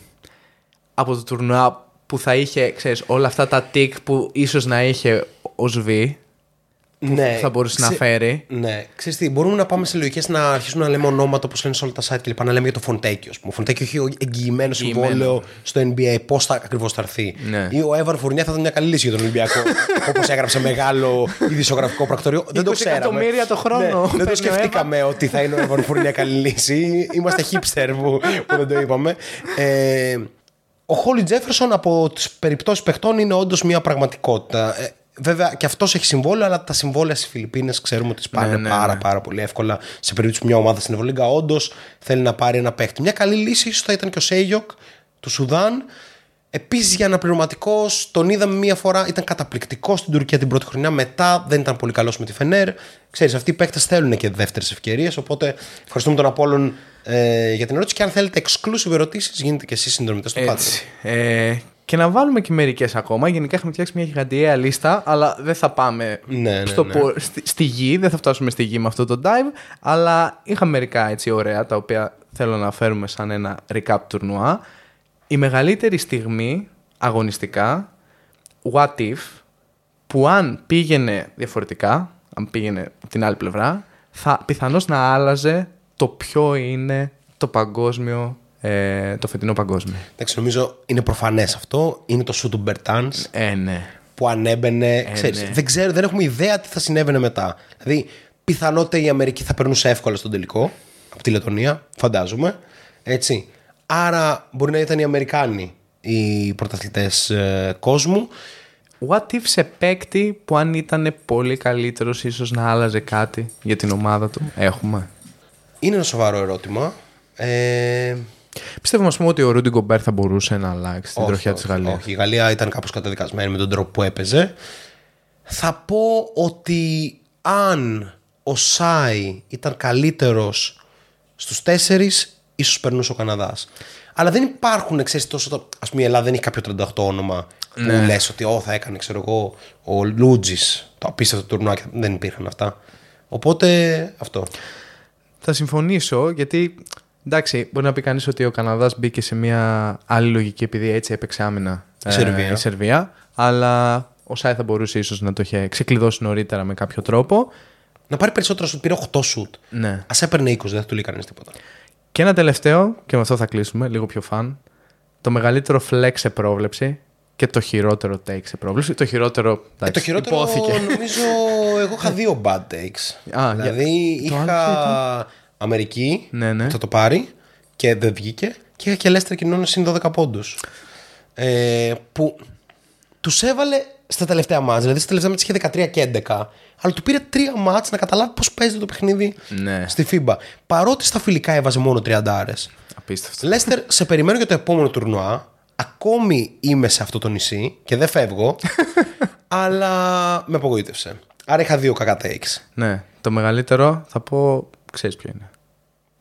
από το τουρνουά που θα είχε, ξέρεις, όλα αυτά τα τικ που ίσως να είχε ο Σβι. Ναι, θα μπορούσε να φέρει. Ναι, ξέρεις τι, μπορούμε να πάμε σε λογικές να αρχίσουμε να λέμε ονόματα όπως λένε σε όλα τα site και λοιπά. Να λέμε για το Φοντέκιο. Ο Φοντέκιο έχει εγγυημένο συμβόλαιο στο NBA. Πώς θα ακριβώς θα έρθει. Ναι. Ή ο Εβάν Φουρνιέ θα ήταν μια καλή λύση για τον Ολυμπιακό. όπως έγραψε μεγάλο ειδησιογραφικό πρακτορείο. Δεν το 20 ξέραμε. εκατομμύρια το χρόνο Ναι, δεν παίρνει ο το σκεφτήκαμε ότι θα είναι ο Εβάν Φουρνιέ καλή λύση. Είμαστε hipster που, που δεν το είπαμε. Ε, ο Χόλις Τζέφερσον από τις περιπτώσεις παιχτών είναι όντως μια πραγματικότητα. Ε, βέβαια και αυτός έχει συμβόλαιο, αλλά τα συμβόλαια στις Φιλιππίνες ξέρουμε ότι σπάνε Ναι, ναι, πάρα, ναι. πάρα πολύ εύκολα. Σε περίπτωση που μια ομάδα στην Ευρωλίγκα όντως θέλει να πάρει ένα παίχτη. Μια καλή λύση ίσως θα ήταν και ο Σέγιοκ του Σουδάν. Επίσης για αναπληρωματικός, τον είδαμε μία φορά, ήταν καταπληκτικός στην Τουρκία την πρώτη χρονιά. Μετά δεν ήταν πολύ καλός με τη Φενέρ. Ξέρεις, αυτοί οι παίκτες θέλουν και δεύτερες ευκαιρίες. Οπότε ευχαριστούμε τον Απόλλων ε, για την ερώτηση. Και αν θέλετε exclusive ερωτήσεις, γίνετε και εσείς συνδρομητές στο Patreon. Έτσι. Ε, και να βάλουμε και μερικές ακόμα. Γενικά έχουμε φτιάξει μια γιγαντιαία λίστα, αλλά δεν θα πάμε Ναι, ναι, στο ναι. πο- στη, στη γη. Δεν θα φτάσουμε στη γη με αυτό το dive. Αλλά είχαμε μερικά έτσι ωραία, τα οποία θέλω να φέρουμε σαν ένα recap τουρνουά. Η μεγαλύτερη στιγμή αγωνιστικά, what if, που αν πήγαινε διαφορετικά, αν πήγαινε από την άλλη πλευρά, θα πιθανώς να άλλαζε το ποιο είναι το παγκόσμιο, ε, το φετινό παγκόσμιο. Εντάξει, νομίζω είναι προφανές αυτό. Είναι το σου του Μπερτάν Ε, ναι. που ανέμπαινε. ξέρεις, ναι. δεν, ξέρω, δεν έχουμε ιδέα τι θα συνέβαινε μετά. Δηλαδή, πιθανότητα η Αμερική θα περνούσε εύκολα στον τελικό από τη Λετωνία, φαντάζομαι. Έτσι. Άρα μπορεί να ήταν οι Αμερικάνοι οι πρωταθλητές κόσμου. What if σε παίκτη που αν ήταν πολύ καλύτερος ίσως να άλλαζε κάτι για την ομάδα του; Έχουμε. Είναι ένα σοβαρό ερώτημα. Ε, Πιστεύω ας πούμε ότι ο Ρούντι Γκομπέρ θα μπορούσε να αλλάξει την όχι, τροχιά όχι, της Γαλλίας. Όχι, η Γαλλία ήταν κάπως καταδικασμένη με τον τρόπο που έπαιζε. Θα πω ότι αν ο Σάι ήταν καλύτερος στους τέσσερις, ίσως περνούσε ο Καναδάς. Αλλά δεν υπάρχουν, ξέρεις, τόσο... Το... Ας πούμε η Ελλάδα δεν έχει κάποιο 38 όνομα που Ναι. λες ότι «Ω, θα έκανε, ξέρω εγώ, ο Λούτζης, το απίστευτο τουρνουά και δεν υπήρχαν αυτά». Οπότε αυτό. Θα συμφωνήσω γιατί εντάξει, μπορεί να πει κανείς ότι ο Καναδάς μπήκε σε μια άλλη λογική επειδή έτσι έπαιξε άμυνα Η Σερβία. η Σερβία. Αλλά ο Σάι θα μπορούσε ίσως να το είχε ξεκλειδώσει νωρίτερα με κάποιο τρόπο. Να πάρει περισσότερο σουτ, πήρε 8 σουτ. Ναι. Α έπαιρνε 20, δεν θα του λέει κανείς τίποτα. Και ένα τελευταίο, και με αυτό θα κλείσουμε, λίγο πιο φαν. Το μεγαλύτερο flex σε πρόβλεψη και το χειρότερο take σε πρόβλεψη. Το χειρότερο. Ε, εντάξει, το χειρότερο υπόθηκε. νομίζω εγώ είχα δύο bad takes. Α, δηλαδή για- το είχα Αμερική Ναι, ναι. που θα το πάρει και δεν βγήκε και είχα και Λέστερ κοινώνει συν 12 πόντους. Ε, που τους έβαλε στα τελευταία μάτς. Δηλαδή στα τελευταία μάτς είχε 13 και 11. Αλλά του πήρε τρία μάτς να καταλάβει πώς παίζεται το παιχνίδι Ναι. στη FIBA. Παρότι στα φιλικά έβαζε μόνο 30 άρες. Απίστευτο. Λέστερ, σε περιμένω για το επόμενο τουρνουά. Ακόμη είμαι σε αυτό το νησί και δεν φεύγω. αλλά με απογοήτευσε. Άρα είχα δύο κακά takes. Ναι. Το μεγαλύτερο θα πω. Ξέρεις ποιο είναι.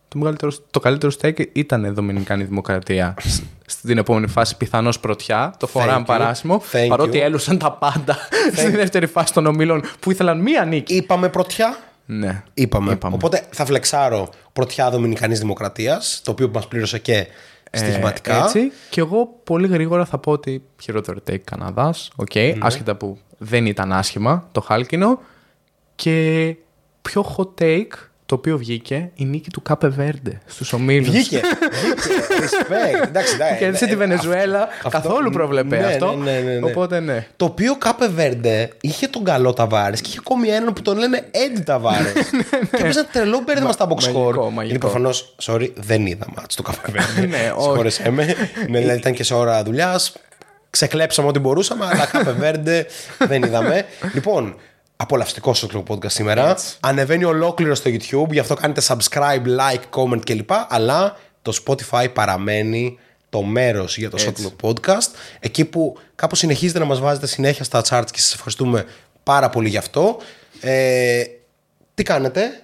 Το, μεγαλύτερο, το καλύτερο stake ήταν Δομινικάνη Δημοκρατία. Σ- Στην επόμενη φάση πιθανώς πρωτιά. Το φοράμε you. παράσημο. Thank παρότι you. έλουσαν τα πάντα στη δεύτερη φάση των ομίλων που ήθελαν μία νίκη. Είπαμε πρωτιά; Ναι. Είπαμε. Οπότε θα φλεξάρω πρωτιά Δομινικανής Δημοκρατίας, το οποίο μας πλήρωσε και στοιχηματικά. Ε, έτσι. Και εγώ πολύ γρήγορα θα πω ότι χειρότερο take Καναδάς. Οκ. Ναι. Άσχετα που δεν ήταν άσχημα το χάλκινο. Και πιο hot take το οποίο βγήκε η νίκη του Κάπο Βέρντε στους ομίλους. Βγήκε. Βγήκε. Respect. Εντάξει, εντάξει. Κέρδισε τη Ε, Βενεζουέλα. αυτό- Καθόλου προβλέπε- ναι, αυτό. ναι, ναι, ναι, ναι. Οπότε ναι. Το οποίο Κάπο Βέρντε είχε τον καλό Ταβάρες και είχε ακόμη έναν που τον λένε Έντι Ταβάρες. και έπαιζε τρελό μπέρδεμα στα box μαγικό, score. μαγικό. Γιατί προφανώς, sorry, δεν είδα ματς του Κάπο Βέρντε. Ναι, όχι. Συγχώρεσέ με. ναι, δηλαδή ήταν και σε ώρα δουλειάς. Ξεκλέψαμε ό,τι μπορούσαμε, αλλά Κάπε Βέρντε δεν είδαμε. λοιπόν, απολαυστικός στο podcast σήμερα. Ανεβαίνει ολόκληρο στο YouTube, γι' αυτό κάνετε subscribe, like, comment κλπ. Αλλά το Spotify παραμένει το μέρος για το Shotlock Podcast. Εκεί που κάπως συνεχίζετε να μας βάζετε συνέχεια στα charts και σας ευχαριστούμε πάρα πολύ γι' αυτό. Ε, τι κάνετε,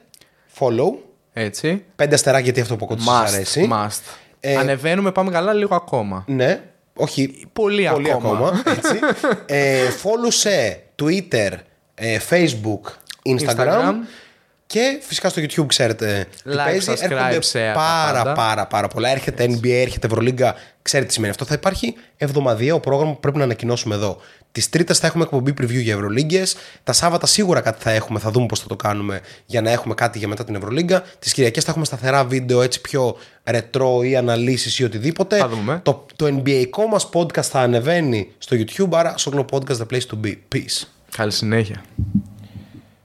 follow, Έτσι. πέντε αστεράκια γιατί αυτό που ακούτε σας Must. αρέσει. must. Ε, Ανεβαίνουμε, πάμε καλά λίγο ακόμα. Ναι. όχι Πολύ ακόμα. έτσι. ε, follow σε Twitter, ε, Facebook, Instagram, Instagram. και φυσικά στο YouTube ξέρετε τι Like, παίζει. subscribe, Έρχονται share, τα πάρα πάντα. πάρα πάρα πολλά. Έρχεται NBA, έρχεται Ευρωλίγκα. Ξέρετε τι σημαίνει αυτό. Θα υπάρχει εβδομαδιαίο πρόγραμμα που πρέπει να ανακοινώσουμε εδώ. Τις Τρίτες θα έχουμε εκπομπή preview για Ευρωλίγκες. Τα Σάββατα σίγουρα κάτι θα έχουμε. Θα δούμε πώς θα το κάνουμε για να έχουμε κάτι για μετά την Ευρωλίγκα. Τις Κυριακές θα έχουμε σταθερά βίντεο έτσι πιο ρετρό ή αναλύσεις ή οτιδήποτε. Θα δούμε. Το, το NBA μα podcast θα ανεβαίνει στο YouTube. Άρα, στο Podcast The Place to Be. Peace. Καλή συνέχεια.